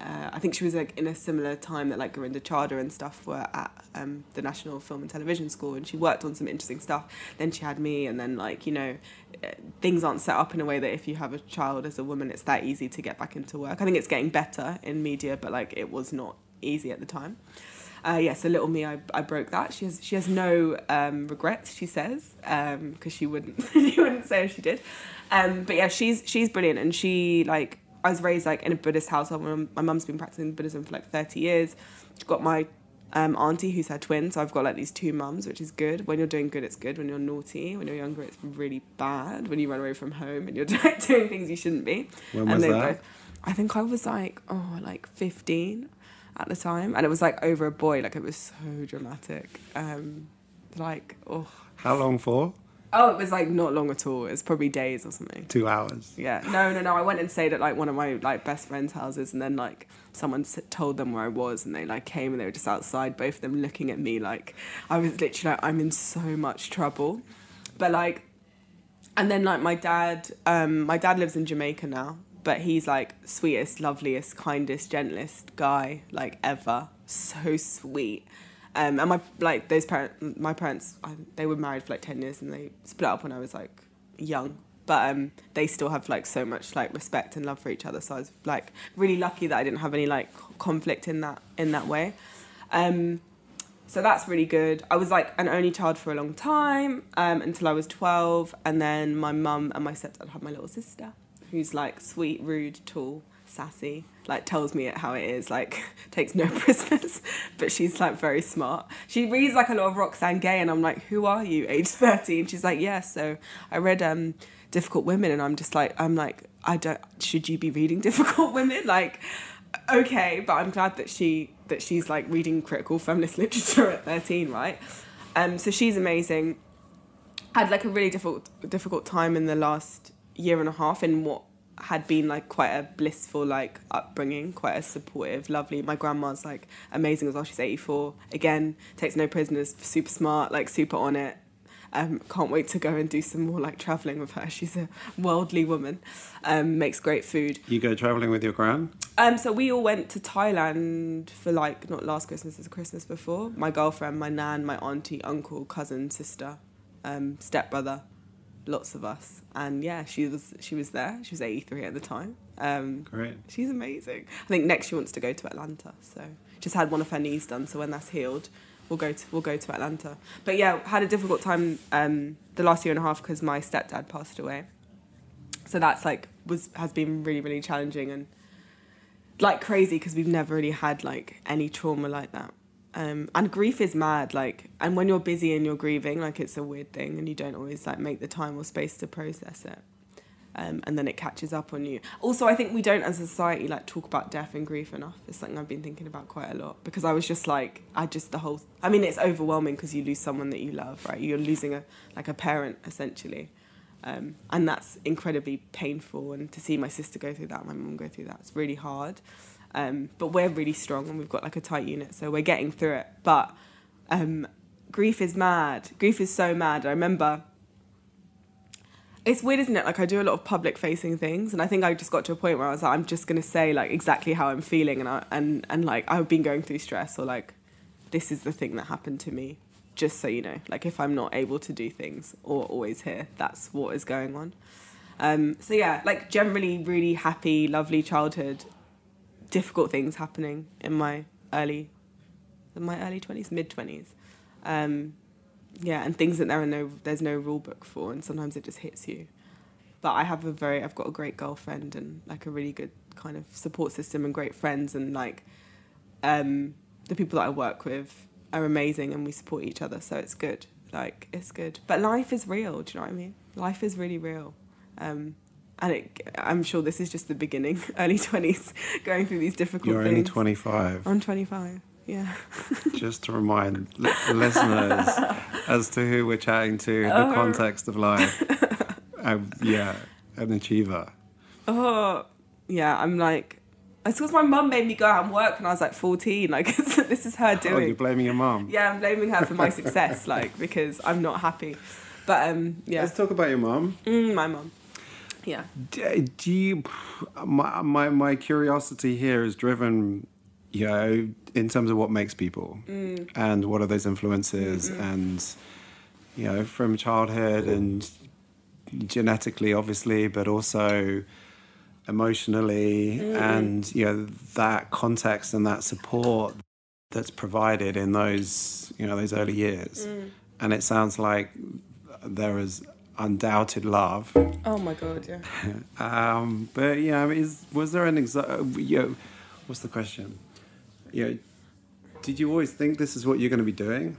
uh, I think she was like in a similar time that like Gurinder Chadha and stuff were at um, the National Film and Television School, and she worked on some interesting stuff. Then she had me, and then like you know, uh, things aren't set up in a way that if you have a child as a woman, it's that easy to get back into work. I think it's getting better in media, but like it was not easy at the time. Uh, yeah, so little me, I, I broke that. She has she has no um, regrets. She says because she wouldn't *laughs* she wouldn't say if she did. Um, but yeah, she's she's brilliant, and she like I was raised like in a Buddhist household. My, mum- my mum's been practicing Buddhism for like thirty years. She's got my um, auntie who's her twin, so I've got like these two mums, which is good. When you're doing good, it's good. When you're naughty, when you're younger, it's really bad. When you run away from home and you're *laughs* doing things you shouldn't be. When and was that? both- I think I was like oh like fifteen at the time, and it was like over a boy. Like it was so dramatic. Um, like oh How long for? Oh, it was like not long at all. It was probably days or something. Two hours. Yeah, no, no, no. I went and stayed at like one of my like best friends' houses, and then like someone s- told them where I was, and they like came and they were just outside, both of them looking at me like I was literally like I'm in so much trouble, but like, and then like my dad, um, my dad lives in Jamaica now, but he's like sweetest, loveliest, kindest, gentlest guy like ever. So sweet. Um, and my like those parents, my parents, I, they were married for like ten years, and they split up when I was like young. But um, they still have like so much like respect and love for each other. So I was like really lucky that I didn't have any like conflict in that in that way. Um, so that's really good. I was like an only child for a long time um, until I was 12. And then my mum and my stepdad had my little sister, who's like sweet, rude, tall, sassy, like tells me how it is, like *laughs* takes no *laughs* prisoners, but she's like very smart. She reads like a lot of Roxane Gay, and I'm like, who are you, *laughs* age 13? She's like, yeah, so I read um, Difficult Women, and I'm just like, I'm like, I don't, should you be reading Difficult Women? Like, okay, but I'm glad that she that she's like reading critical feminist literature at 13, right? Um, so she's amazing. I Had like a really difficult difficult time in the last year and a half in what had been like quite a blissful like upbringing, quite a supportive, lovely. My grandma's like amazing as well. She's 84. Again, takes no prisoners, super smart, like super on it. Um, can't wait to go and do some more like traveling with her. She's a worldly woman. Um, makes great food. You go traveling with your gran? Um, so we all went to Thailand for like not last Christmas, as Christmas before. My girlfriend, my nan, my auntie, uncle, cousin, sister, um, stepbrother, lots of us, and yeah, she was she was there. She was eighty three at the time. Um, Great. she's amazing. I think next she wants to go to Atlanta. So just had one of her knees done. So when that's healed, we'll go to we'll go to Atlanta. But yeah, had a difficult time um, the last year and a half because my stepdad passed away. So that's like was has been really really challenging and like crazy because we've never really had like any trauma like that. Um, and grief is mad, like, and when you're busy and you're grieving, like, it's a weird thing, and you don't always like make the time or space to process it, um, and then it catches up on you. Also, I think we don't, as a society, like talk about death and grief enough. It's something I've been thinking about quite a lot because I was just like, I just the whole. I mean, it's overwhelming because you lose someone that you love, right? You're losing a like a parent essentially. Um, and that's incredibly painful. And to see my sister go through that, my mum go through that, it's really hard. Um, but we're really strong and we've got like a tight unit, so we're getting through it. But um, grief is mad. Grief is so mad. I remember it's weird, isn't it? Like I do a lot of public facing things, and I think I just got to a point where I was like, I'm just gonna say like exactly how I'm feeling, and I, and and like I've been going through stress, or like this is the thing that happened to me. Just so you know, like if I'm not able to do things or always here, that's what is going on. Um, so yeah, like generally really happy, lovely childhood. Difficult things happening in my early, in my early twenties, mid twenties. Um, yeah, and things that there are no, there's no rule book for, and sometimes it just hits you. But I have a very, I've got a great girlfriend and like a really good kind of support system and great friends, and like, um, the people that I work with are amazing, and we support each other, so it's good. Like it's good, but life is real. Do you know what I mean? Life is really real. Um, and it, I'm sure this is just the beginning, *laughs* early 20s, going through these difficult You're things. only 25. I'm 25, yeah. *laughs* Just to remind li- listeners as to who we're chatting to, the Oh. context of life. *laughs* Um, yeah, an achiever. Oh, yeah, I'm like, it's because my mum made me go out and work when I was like 14. Like, this is her doing. Oh, you're blaming your mum. yeah, I'm blaming her for my success, like, because I'm not happy. But, um, yeah, Let's talk about your mum. mm, my mum. Yeah. D- Do you, my, my, my curiosity here is driven, you know, in terms of what makes people mm. and what are those influences mm-hmm. and, you know, from childhood and genetically, obviously, but also emotionally mm. and, you know, that context and that support that's provided in those, you know, those early years. Mm. And it sounds like there is undoubted love Oh my God, yeah. *laughs* um, but yeah, is, was there an exa- you know, what's the question? You know, did you always think this is what you're going to be doing?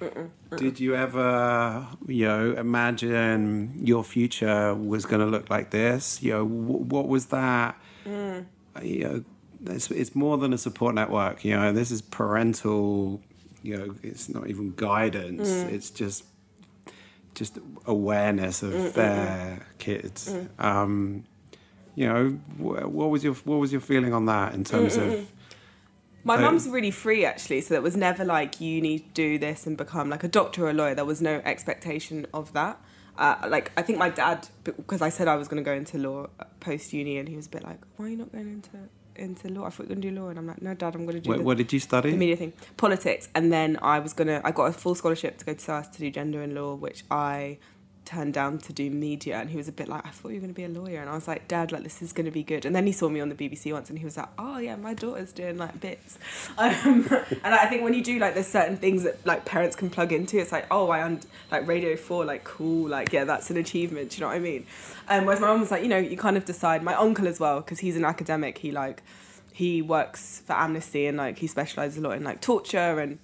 Did you ever, you know, imagine your future was going to look like this? You know, wh- what was that? You know, it's, it's more than a support network. You know, this is parental. You know, it's not even guidance. It's just just awareness of their kids. Um, you know, wh- what was your what was your feeling on that in terms of? My mum's really free actually, so it was never like you need to do this and become like a doctor or a lawyer. There was no expectation of that. Uh, like I think my dad, because I said I was going to go into law post uni, and he was a bit like, "Why are you not going into into law? I thought you were going to do law." And I'm like, "No, dad, I'm going to do What, the, what did you study? the media thing, politics." And then I was gonna, I got a full scholarship to go to SOAS to do gender and law, which I turned down to do media and he was a bit like I thought you were going to be a lawyer. And I was like dad like this is going to be good. And then he saw me on the BBC once and he was like oh yeah my daughter's doing like bits. *laughs* Um, and I think when you do like there's certain things that like parents can plug into it's like oh I un- like Radio 4 like cool like yeah that's an achievement you know what I mean? Um, whereas my mum was like you know you kind of decide. My uncle as well because he's an academic he like he works for Amnesty and like he specializes a lot in like torture and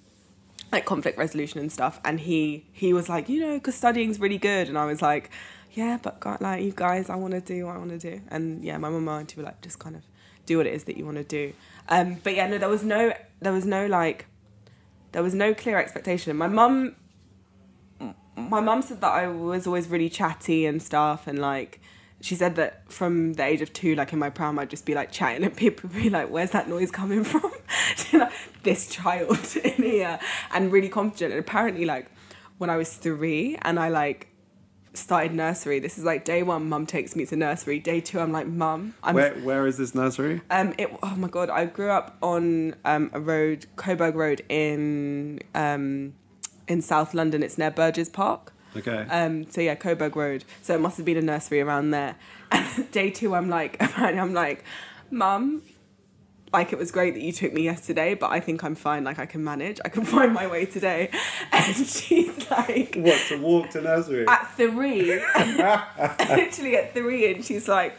like conflict resolution and stuff and he he was like you know because studying's really good and i was like yeah but God, like you guys i want to do what i want to do. And yeah my mum and auntie were like just kind of do what it is that you want to do. Um but yeah no there was no there was no like there was no clear expectation. My mum my mum said that i was always really chatty and stuff and like she said that from the age of two, like in my pram, I'd just be like chatting and people would *laughs* be like, where's that noise coming from? *laughs* Like, this child *laughs* in here. And really confident. And apparently, like, when I was three and I like started nursery, this is like day one, mum takes me to nursery. Day two, I'm like, mum, I'm Where where is this nursery? um, it, oh my god, I grew up on um, a road, Coburg Road in um, in South London. It's near Burgess Park. Okay. Um, so yeah, Coburg Road. So it must have been a nursery around there. And *laughs* day two, I'm like, *laughs* apparently, I'm like, Mum, like it was great that you took me yesterday, but I think I'm fine. Like I can manage. I can *laughs* find my way today. And she's like, what to walk to nursery? at three, literally at three, and she's like,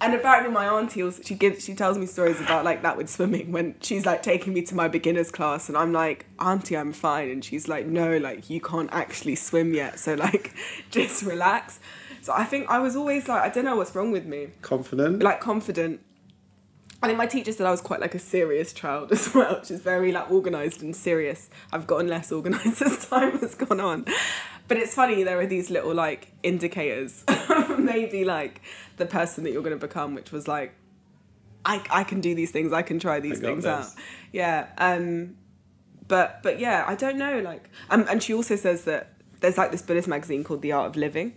and apparently my auntie also she gives she tells me stories about like that with swimming when she's like taking me to my beginners class and I'm like auntie I'm fine and she's like no like you can't actually swim yet so like *laughs* just relax so I think I was always like I don't know what's wrong with me Confident. like confident. I think my teacher said I was quite like a serious child *laughs* as well. She's very like organized and serious. I've gotten less organized *laughs* as time has gone on. But it's funny there are these little like indicators, *laughs* maybe like the person that you're going to become, which was like, I I can do these things. I can try these things this. out. Yeah. Um. But but yeah, I don't know. Like, um, and she also says that there's like this Buddhist magazine called The Art of Living,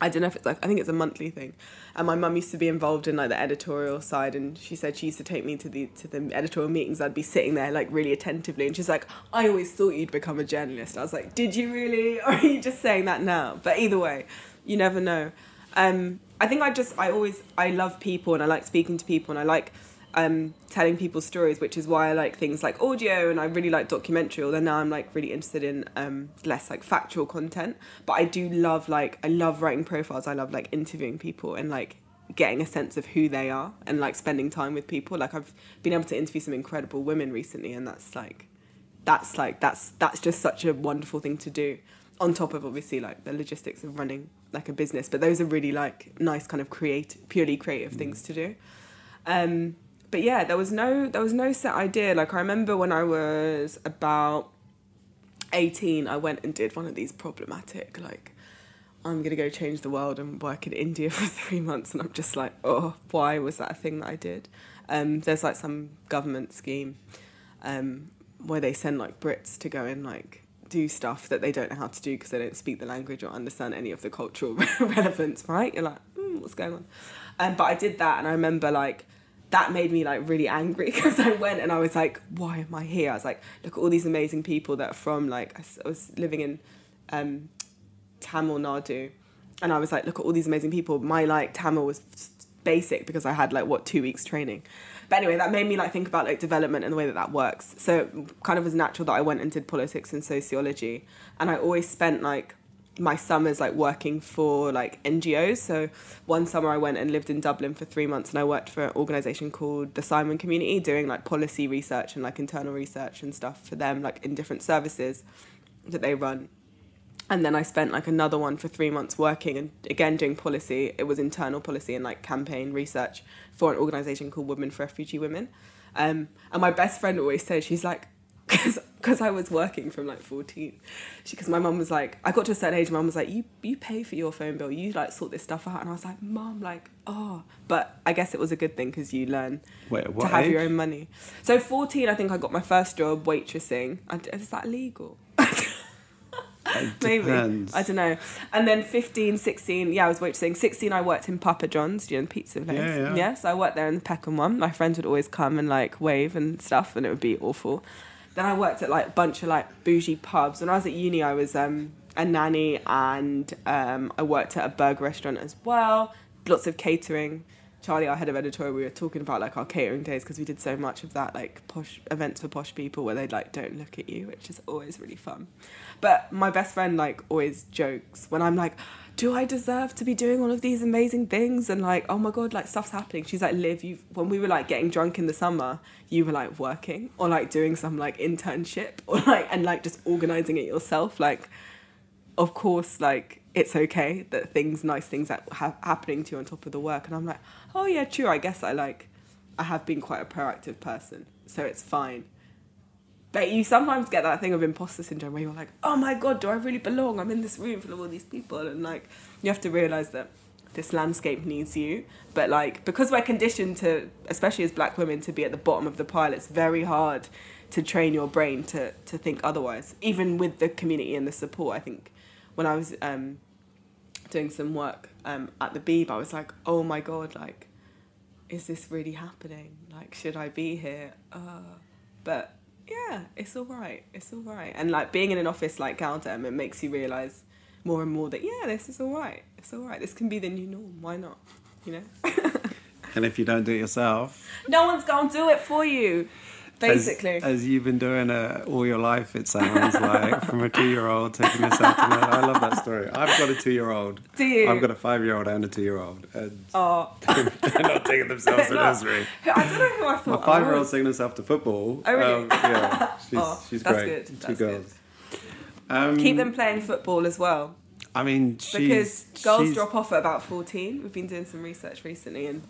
I don't know if it's like I think it's a monthly thing, and my mum used to be involved in like the editorial side, and she said she used to take me to the to the editorial meetings. I'd be sitting there like really attentively, and she's like, "I always thought you'd become a journalist." I was like, "Did you really, *laughs* or are you just saying that now?" But either way, you never know. Um, I think I just I always I love people and I like speaking to people and I like um, telling people stories, which is why I like things like audio and I really like documentary. Although now I'm like really interested in um, less like factual content, but I do love like I love writing profiles. I love like interviewing people and like getting a sense of who they are and like spending time with people. Like I've been able to interview some incredible women recently, and that's like that's like that's that's just such a wonderful thing to do. On top of obviously like the logistics of running like a business, but those are really like nice kind of create purely creative things to do. Um, but yeah, there was no there was no set idea. Like I remember when I was about eighteen, I went and did one of these problematic like I'm gonna go change the world and work in India *laughs* for three months, and I'm just like, oh, why was that a thing that I did? Um, there's like some government scheme um, where they send like Brits to go and like do stuff that they don't know how to do because they don't speak the language or understand any of the cultural *laughs* relevance, right? You're like, mm, what's going on? Um, but I did that, and I remember like that made me like really angry *laughs* because I went and I was like, why am I here? I was like, look at all these amazing people that are from like I was living in um, Tamil Nadu, and I was like, look at all these amazing people. My like Tamil was basic because I had like what two weeks training. But anyway, that made me like think about like development and the way that that works. So kind of was natural that I went and did politics and sociology, and I always spent like my summers like working for like NGOs. So one summer I went and lived in Dublin for three months and I worked for an organisation called the Simon Community doing like policy research and like internal research and stuff for them like in different services that they run. And then I spent like another one for three months working and again doing policy. It was internal policy and like campaign research for an organisation called Women for Refugee Women. Um, and my best friend always says, she's like, because I was working from like 14. Because my mum was like, I got to a certain age, mum was like, you, you pay for your phone bill, you like sort this stuff out. And I was like, mum, like, oh. But I guess it was a good thing because you learn Wait, to have age? your own money. So 14, I think I got my first job waitressing. Is that legal? *laughs* Maybe. I don't know. And then 15, 16, yeah, I was waitressing. 16, I worked in Papa John's, you know, pizza place. Yeah, yeah. yeah, so I worked there in the Peckham one. My friends would always come and like wave and stuff, and it would be awful. Then I worked at like a bunch of like bougie pubs. When I was at uni, I was um, a nanny and um, I worked at a burger restaurant as well. Lots of catering. Charlie, our head of editorial, we were talking about like our catering days because we did so much of that, like posh events for posh people where they like don't look at you, which is always really fun. But my best friend like always jokes when I'm like, do I deserve to be doing all of these amazing things? And like, oh my god, like stuff's happening. She's like, Liv, you when we were like getting drunk in the summer, you were like working or like doing some like internship *laughs* or like and like just organizing it yourself. Like, of course, like it's okay that things, nice things that have happening to you on top of the work. And I'm like, oh yeah, true. I guess I like, I have been quite a proactive person, so it's fine. But you sometimes get that thing of imposter syndrome where you're like, oh my god, do I really belong? I'm in this room full of all these people, and like you have to realize that this landscape needs you. But like because we're conditioned to, especially as black women, to be at the bottom of the pile, it's very hard to train your brain to to think otherwise. Even with the community and the support, I think when I was um, doing some work um, at the Beeb, I was like, oh my god, like, is this really happening? Like, should I be here? Uh, but yeah, it's all right. It's all right. And like being in an office like Gal-Dem, it makes you realize more and more that yeah, this is all right. It's all right. This can be the new norm. Why not? You know. *laughs* and if you don't do it yourself, no one's gonna do it for you. Basically, as, as you've been doing it all your life, it sounds like from a two-year-old taking yourself to nursery. I love that story. I've got a two-year-old. Do you? I've got a five-year-old and a two-year-old, and oh. *laughs* they're not taking themselves to nursery. I don't know who I thought. My five-year-old's taking herself to football. Oh really? Um, yeah, *laughs* she's, oh, she's that's great. Good. Two that's girls. Good. Um, Keep them playing football as well. I mean, because girls drop off at about fourteen. We've been doing some research recently, and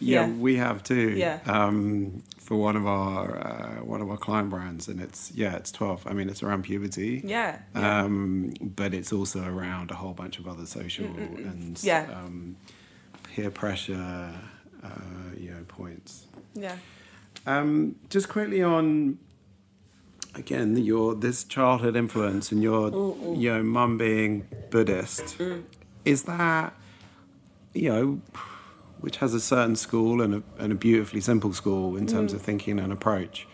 yeah, yeah. we have too. Yeah. Um, for one of our uh, one of our client brands, and it's yeah, it's twelve. I mean, it's around puberty. Yeah. yeah. Um, but it's also around a whole bunch of other social Mm-mm-mm. and yeah. um, peer pressure, uh, you know, points. Yeah. Um, just quickly on again your this childhood influence and your mm, mm. your mum being Buddhist. Mm. is that you know, which has a certain school and a, and a beautifully simple school in terms Mm. of thinking and approach.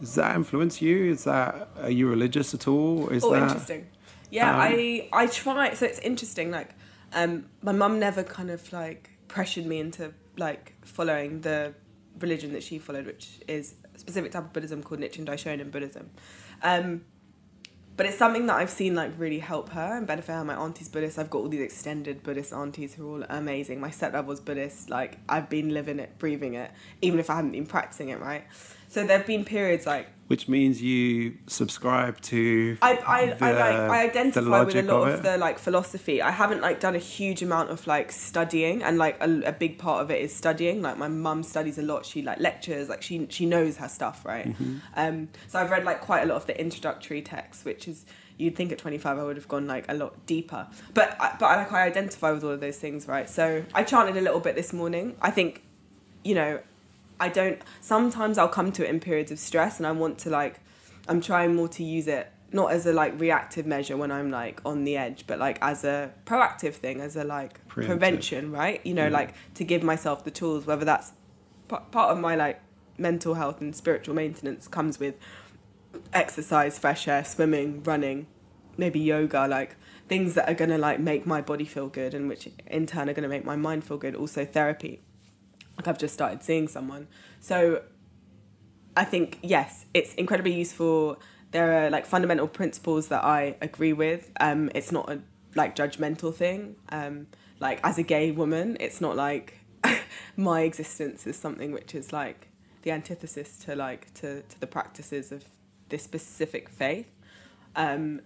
Does that influence you? Is that are you religious at all? Is Oh, that interesting. Yeah, Um, I I try. So it's interesting. Like, um, my mum never kind of like pressured me into like following the religion that she followed, which is a specific type of Buddhism called Nichiren Daishonin Buddhism. Um, but it's something that I've seen like really help her and benefit her. My auntie's Buddhist. I've got all these extended Buddhist aunties who are all amazing. My stepdad was Buddhist. Like I've been living it, breathing it, even if I haven't been practicing it. Right. So there've been periods like which means you subscribe to I, I, I like the- I the identify with a lot of of, the like philosophy. I haven't like done a huge amount of like studying, and like a, a big part of it is studying. Like my mum studies a lot. She like lectures. Like she she knows her stuff, right? Mm-hmm. Um, so I've read like quite a lot of the introductory texts, which is you'd think at twenty five I would have gone like a lot deeper. But but I, like I identify with all of those things, right? So I chanted a little bit this morning. I think, you know, I don't. Sometimes I'll come to it in periods of stress, and I want to like. I'm trying more to use it not as a like reactive measure when I'm like on the edge, but like as a proactive thing, as a like Preemptive. prevention, right? You know, Yeah. like to give myself the tools, whether that's p- part of my like mental health and spiritual maintenance comes with exercise, fresh air, swimming, running, maybe yoga, like things that are gonna like make my body feel good and which in turn are gonna make my mind feel good. Also therapy. Like I've just started seeing someone. So I think yes, it's incredibly useful. There are like fundamental principles that I agree with. Um, it's not a like judgmental thing. Um, like as a gay woman, it's not like *laughs* my existence is something which is like the antithesis to like to, to the practices of this specific faith. Um,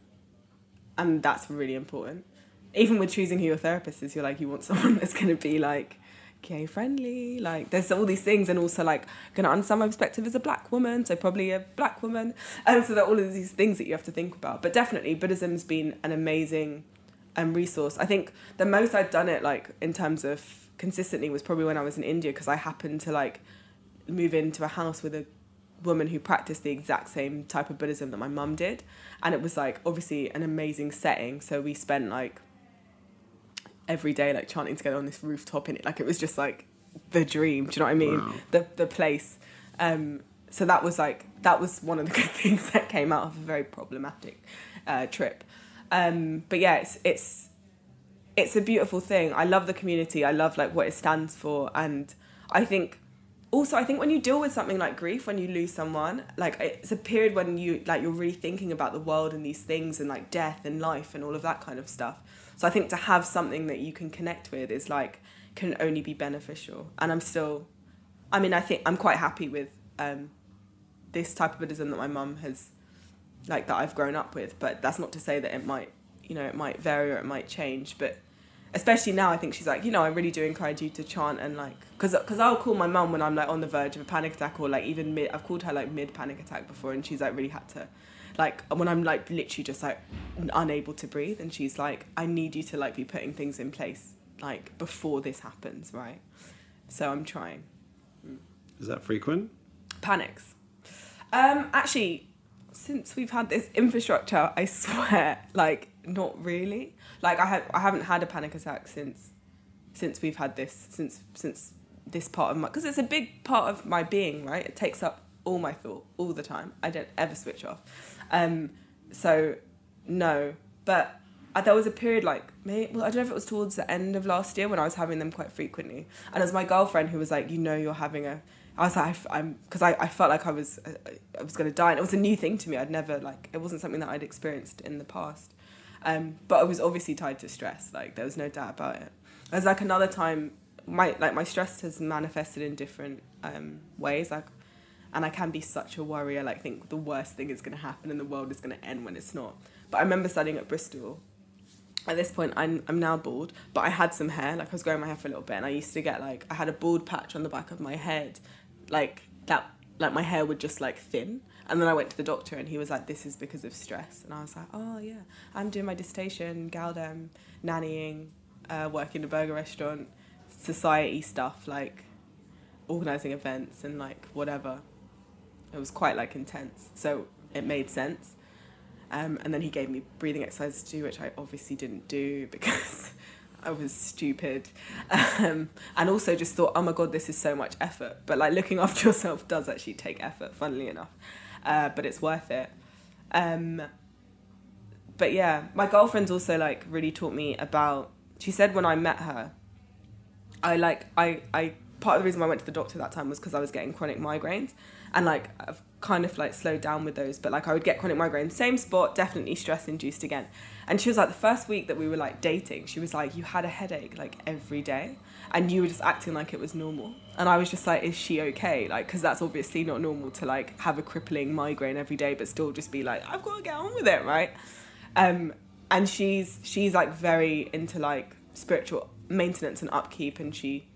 and that's really important. Even with choosing who your therapist is, you're like you want someone *laughs* that's gonna be like gay friendly. Like there's all these things, and also like gonna understand my perspective as a black woman, so probably a black woman. *laughs* And so there are all of these things that you have to think about. But definitely, Buddhism's been an amazing um, resource. I think the most I'd done it like in terms of consistently was probably when I was in India because I happened to like move into a house with a woman who practiced the exact same type of Buddhism that my mum did. And it was like obviously an amazing setting. So we spent like every day like chanting together on this rooftop in it. Like it was just like the dream. Do you know what I mean? Wow. The the place. Um, so that was like that was one of the *laughs* good things that came out of a very problematic uh, trip. Um, but yeah, it's it's it's a beautiful thing. I love the community. I love like what it stands for, and I think also I think when you deal with something like grief, when you lose someone, like it's a period when you like you're really thinking about the world and these things and like death and life and all of that kind of stuff. So I think to have something that you can connect with is like can only be beneficial. And I'm still, I mean, I think I'm quite happy with um, this type of Buddhism that my mum has, like that I've grown up with. But that's not to say that it might, you know, it might vary or it might change. But especially now, I think she's like, you know, I really do encourage you to chant and like, because cause I'll call my mum when I'm like on the verge of a panic attack or like even mid, I've called her like mid panic attack before and she's like really had to, like when I'm like literally just like unable to breathe and she's like, I need you to like be putting things in place like before this happens, right? So I'm trying. Is that frequent? Panics. Um, actually, since we've had this infrastructure, I *laughs* swear, like not really. Like I have, I haven't had a panic attack since, since we've had this, since since this part of my, because it's a big part of my being, right? It takes up all my thought all the time. I don't ever switch off. Um, so no, but uh, there was a period like maybe well, I don't know if it was towards the end of last year when I was having them quite frequently, and it was my girlfriend who was like, you know, you're having a. I was like, I, am because I, I felt like I was uh, I was gonna die, and it was a new thing to me. I'd never like it wasn't something that I'd experienced in the past, um, but it was obviously tied to stress. Like there was no doubt about it. There's like another time, my like my stress has manifested in different um, ways. Like and I can be such a worrier, like think the worst thing is gonna happen and the world is gonna end when it's not. But I remember studying at Bristol. At this point, I'm I'm now bald, but I had some hair. Like I was growing my hair for a little bit, and I used to get like I had a bald patch on the back of my head, like that. Like my hair would just like thin, and then I went to the doctor, and he was like, "This is because of stress." And I was like, "Oh yeah, I'm doing my dissertation, Gal-Dem, nannying, uh, working in a burger restaurant, society stuff, like organizing events and like whatever." It was quite like intense so it made sense Um, and then he gave me breathing exercises to do, which I obviously didn't do *laughs* because I was stupid. Um, and also just thought, oh my God, this is so much effort. But like looking *laughs* after yourself does actually take effort, funnily enough. Uh, but it's worth it. Um, but yeah, my girlfriend's also like really taught me about. She said when I met her, I like I I part of the reason why I went to the doctor that time was because I was getting chronic migraines, and like I've kind of like slowed down with those, but like I would get chronic migraines, same spot, definitely stress induced again. And she was like, the first week that we were like dating, she was like, you had a headache like every day, and you were just acting like it was normal. And I was just like, is she okay? Like, because that's obviously not normal to like have a crippling migraine every day, but still just be like, I've got to get on with it, right? Um, and she's she's like very into like spiritual maintenance and upkeep, and she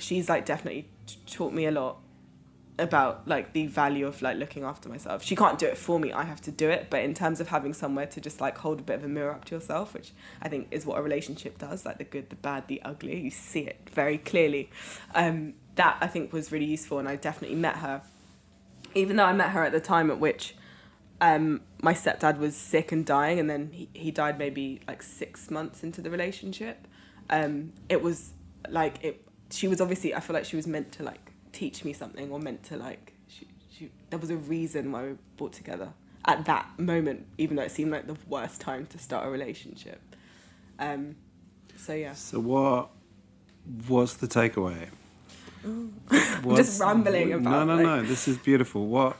she's like definitely taught me a lot about like the value of like looking after myself. She can't do it for me, I have to do it. But in terms of having somewhere to just like hold a bit of a mirror up to yourself, which I think is what a relationship does, like the good, the bad, the ugly, you see it very clearly. Um, that I think was really useful and I definitely met her. Even though I met her at the time at which um, my stepdad was sick and dying and then he, he died maybe like six months into the relationship. Um, it was like it she was obviously I feel like she was meant to like teach me something or meant to like she, she, there was a reason why we brought together at that moment even though it seemed like the worst time to start a relationship. Um, so yeah. So what was the takeaway? *laughs* Just rambling about no no like, no this is beautiful. What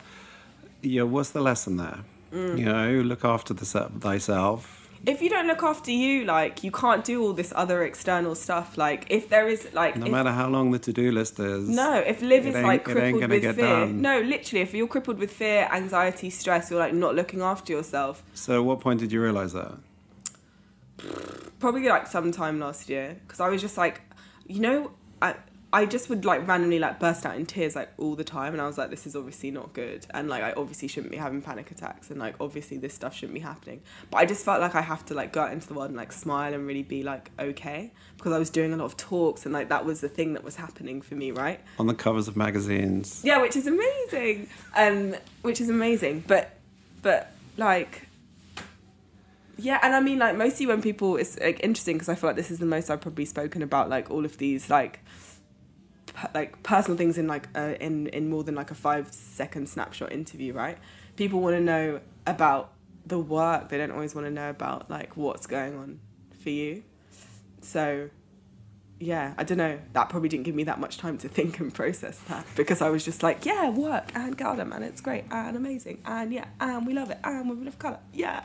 yeah what's the lesson there? Mm. you know look after the, thyself if you don't look after you, like you can't do all this other external stuff. Like if there is like no if, matter how long the to do list is. No, if live is like crippled with fear. Done. No, literally, if you're crippled with fear, anxiety, stress, you're like not looking after yourself. So, what point did you realize that? Probably like sometime last year, because I was just like, you know, I I just would like randomly like burst out in tears like all the time and I was like this is obviously not good and like I obviously shouldn't be having panic attacks and like obviously this stuff shouldn't be happening. But I just felt like I have to like go out into the world and like smile and really be like okay because I was doing a lot of talks and like that was the thing that was happening for me right? On the covers of magazines. Yeah which is amazing um which is amazing but but like yeah, and I mean, like mostly when people, it's like interesting because I feel like this is the most I've probably spoken about, like all of these, like like personal things in like uh, in in more than like a five second snapshot interview, right? People want to know about the work. They don't always want to know about like what's going on for you. So, yeah, I don't know. That probably didn't give me that much time to *laughs* think and process that because I was just like, yeah, work and Gal-Dem and it's great and amazing and yeah and we love it and women of color, yeah.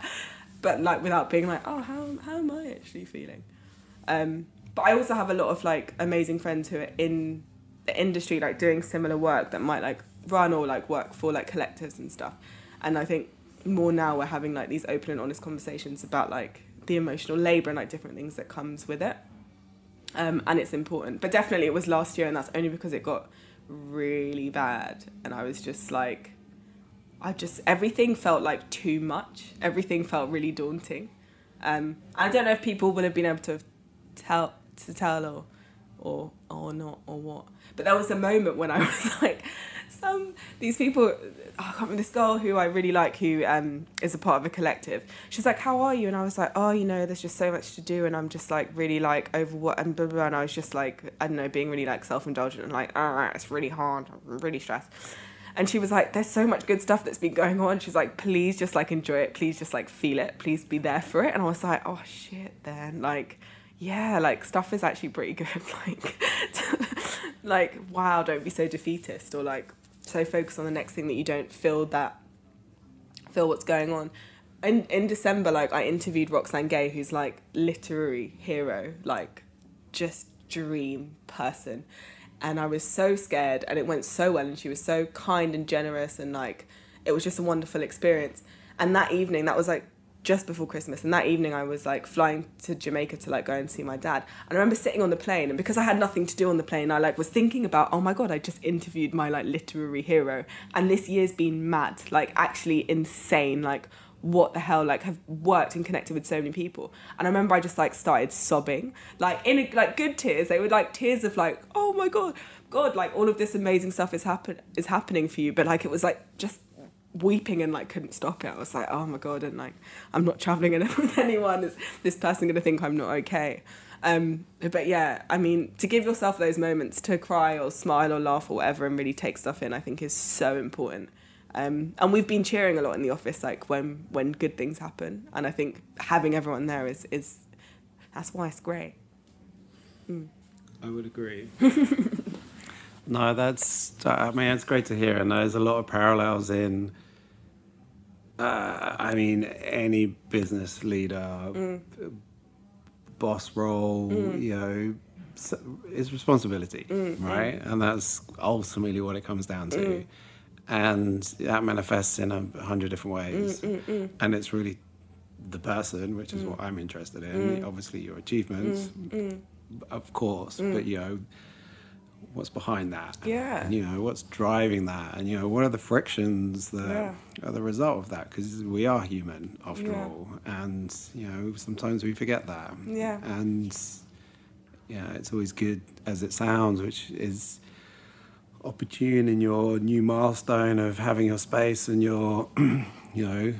But like without being like, oh, how how am I actually feeling? Um, but I also have a lot of like amazing friends who are in the industry like doing similar work that might like run or like work for like collectives and stuff. And i think more now we're having like these open and honest conversations about like the emotional labor and like different things that comes with it. Um, and it's important. But definitely it was last year and that's only because it got really bad. And i was just like i just everything felt like too much. Everything felt really daunting. Um, i don't know if people would have been able to tell to tell or or or not or what but there was a moment when I *laughs* was like, some these people. Oh, I can't remember this girl who I really like, who um, is a part of a collective. She's like, "How are you?" And I was like, "Oh, you know, there's just so much to do, and I'm just like really like over what and blah, blah, blah. And I was just like, I don't know, being really like self indulgent and like, ah, it's really hard, I'm really stressed. And she was like, "There's so much good stuff that's been going on." She's like, "Please just like enjoy it. Please just like feel it. Please be there for it." And I was like, "Oh shit!" Then like yeah, like stuff is actually pretty good. *laughs* Like, *laughs* like wow, don't be so defeatist or like so focused on the next thing that you don't feel that feel what's going on. In in December, like I interviewed Roxane Gay, who's like literary hero, like just dream person, and I was so scared, and it went so well, and she was so kind and generous, and like it was just a wonderful experience. And that evening, that was like just before Christmas. And that evening, I was like flying to Jamaica to like go and see my dad. And I remember sitting on the plane, and because I had nothing to do on the plane, I like was thinking about, oh my god, I just interviewed my like literary hero, and this year's been mad, like actually insane, like what the hell like have worked and connected with so many people and i remember i just like started sobbing like in a, like good tears they were like tears of like oh my god god like all of this amazing stuff is happen is happening for you but like it was like just weeping and like couldn't stop it. I was like, oh my god, and like I'm not traveling *laughs* enough with anyone. Is this person gonna think I'm not okay? Um, but yeah, I mean, to give yourself those moments to cry or smile or laugh or whatever and really take stuff in, I think is so important. Um, and we've been cheering a lot in the office, like when when good things happen. And I think having everyone there is is that's why it's great. Mm. I would agree. *laughs* no, that's I mean it's great to hear, and there's a lot of parallels in. Uh, I mean, any business leader, mm. boss role, mm. you know, is responsibility, mm. right? And that's ultimately what it comes down to. Mm and that manifests in a hundred different ways. Mm, mm, mm. And it's really the person, which is mm. what I'm interested in. Mm. Obviously, your achievements, mm, of course, but you know, what's behind that? Yeah. And, you know, what's driving that? And you know, what are the frictions that yeah. are the result of that? Because we are human after yeah. all, and you know, sometimes we forget that. Yeah. And yeah, it's always good as it sounds, which is opportune in your new milestone of having your space and your, *clears throat* you know,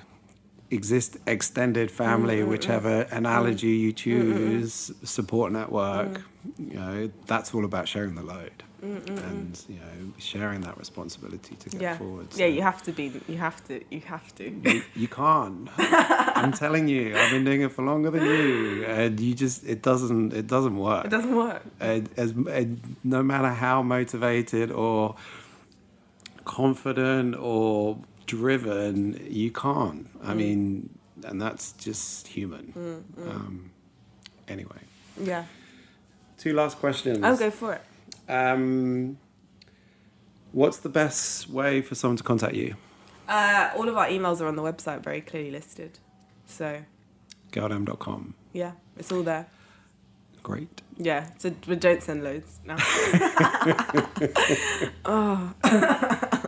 exist extended family, mm-hmm. whichever analogy you mm-hmm. choose, mm-hmm. support network. Mm-hmm. You know, that's all about sharing the load mm-hmm. and you know sharing that responsibility to get yeah. forward. So. Yeah, you have to be. You have to. You have to. You, you can't. I'm telling you, I've been doing it for longer than you, and you just it doesn't it doesn't work. It doesn't work. And, as and no matter how motivated or confident or driven, you can't. I mm. mean, and that's just human. Mm, mm. Um, anyway. Yeah. Two last questions. I'll go for it. Um, what's the best way for someone to contact you? Uh, all of our emails are on the website, very clearly listed. So. gal-dem.com. Yeah, it's all there. Great. Yeah, so but don't send loads now. *laughs* *laughs* oh.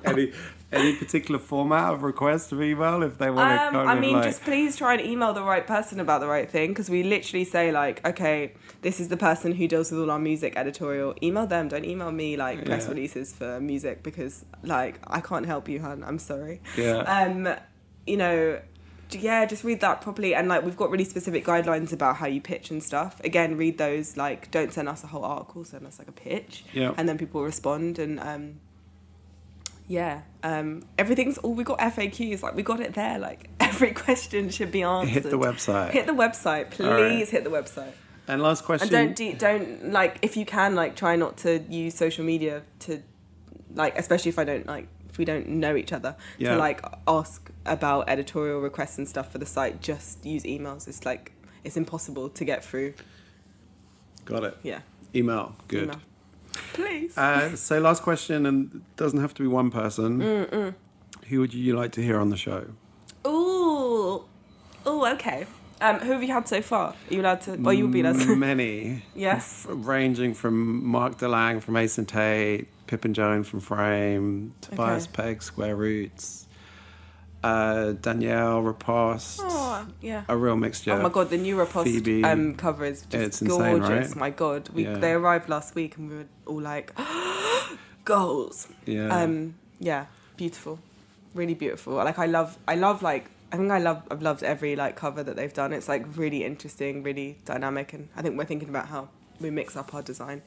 any any particular format of request of email if they want um, to I mean, like... just please try and email the right person about the right thing because we literally say like, okay, this is the person who deals with all our music editorial. Email them. Don't email me like press yeah. releases for music because like I can't help you, hun. I'm sorry. Yeah. Um, you know, yeah, just read that properly. And like, we've got really specific guidelines about how you pitch and stuff. Again, read those. Like, don't send us a whole article. Send us like a pitch. Yeah. And then people respond. And um, yeah, um, everything's all we got FAQs. Like, we got it there. Like, *laughs* every question should be answered. Hit the website. Hit the website, please. Right. Hit the website. And last question. And don't de- don't like if you can like try not to use social media to like especially if I don't like if we don't know each other yeah. to like ask about editorial requests and stuff for the site just use emails it's like it's impossible to get through got it yeah email good email. Please uh, so last question and it doesn't have to be one person Mm-mm. who would you like to hear on the show ooh ooh okay um, who have you had so far? Are you allowed to? Well, you'll be allowed to. Many. *laughs* yes. Ranging from Mark de Lange from Ace and Tate, Pippin Jones from Frame, Tobias okay. Pegg, Square Roots, uh, Danielle Riposte. Oh, yeah. A real mixture. Oh my god, the new Riposte um, cover is just it's gorgeous. Insane, right? My god, we yeah. they arrived last week and we were all like, *gasps* goals. Yeah. Um, yeah, beautiful, really beautiful. Like I love, I love like I think I love I've loved every like cover that they've done. It's like really interesting, really dynamic, and I think we're thinking about how we mix up our design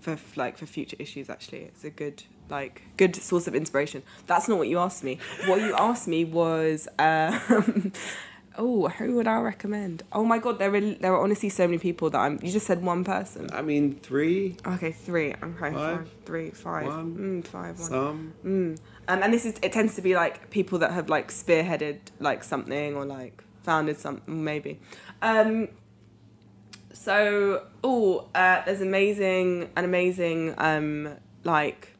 for like for future issues actually it's a good like good source of inspiration. That's not what you asked me. What you asked me was um, *laughs* oh who would i recommend? Oh my god there are there are honestly so many people that i'm you just said one person. I mean three? Okay three. Okay five, five. Three five. One, mm, five one. Some? Mm. um, and this is it tends to be like people that have like spearheaded like something or like founded something maybe. Um so, oh, uh, there's amazing, an amazing um, like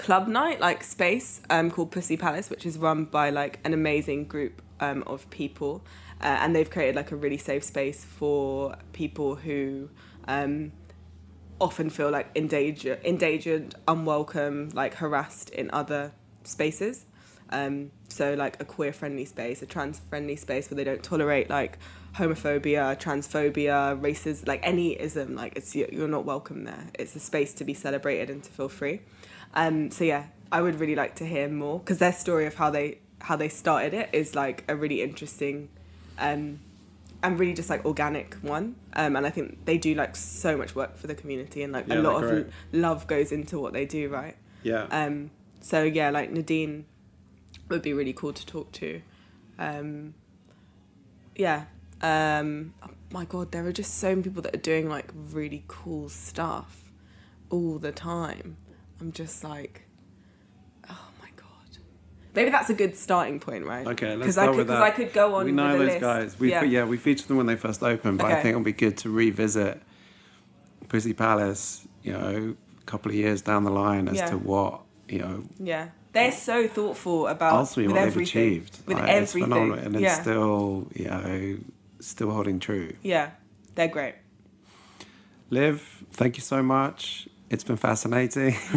club night, like space um, called Pussy Palace, which is run by like an amazing group um, of people, uh, and they've created like a really safe space for people who um, often feel like endangered, endangered, unwelcome, like harassed in other spaces. Um, so like a queer friendly space, a trans friendly space where they don't tolerate like homophobia, transphobia, racism, like any ism, like it's you're not welcome there. It's a space to be celebrated and to feel free. Um, so yeah, I would really like to hear more because their story of how they how they started it is like a really interesting um, and really just like organic one. Um, and I think they do like so much work for the community and like Yeah, a lot of love goes into what they do, right? Yeah. Um, so yeah, like Nadine would be really cool to talk to. Um, yeah. Um, oh my god, there are just so many people that are doing like really cool stuff all the time. I'm just like, oh my god. Maybe that's a good starting point, right? Okay, let's Because start I could, with that. I could go on. We know those list. guys. We yeah. yeah, we featured them when they first opened, but I think it'll be good to revisit Pussy Palace. You know, a couple of years down the line as Yeah. to what you know Yeah, they're so thoughtful about ultimately with what they've everything. achieved. With Like, it's everything, phenomenal, and it's still you know still holding true. yeah, they're great. Liv, thank you so much. It's been fascinating. *laughs*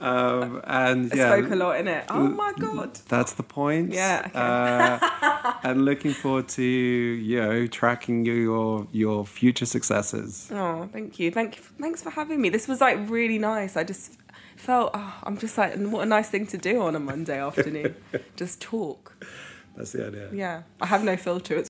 um, and I yeah, spoke a lot in it. Oh my god. That's the point. Yeah, okay. uh, *laughs* and looking forward to you know tracking your your future successes. Oh, thank you. Thank you. Thanks for having me. This was like really nice. I just felt oh, I'm just like what a nice thing to do on a Monday afternoon. *laughs* just talk. That's the idea. Yeah. I have no filter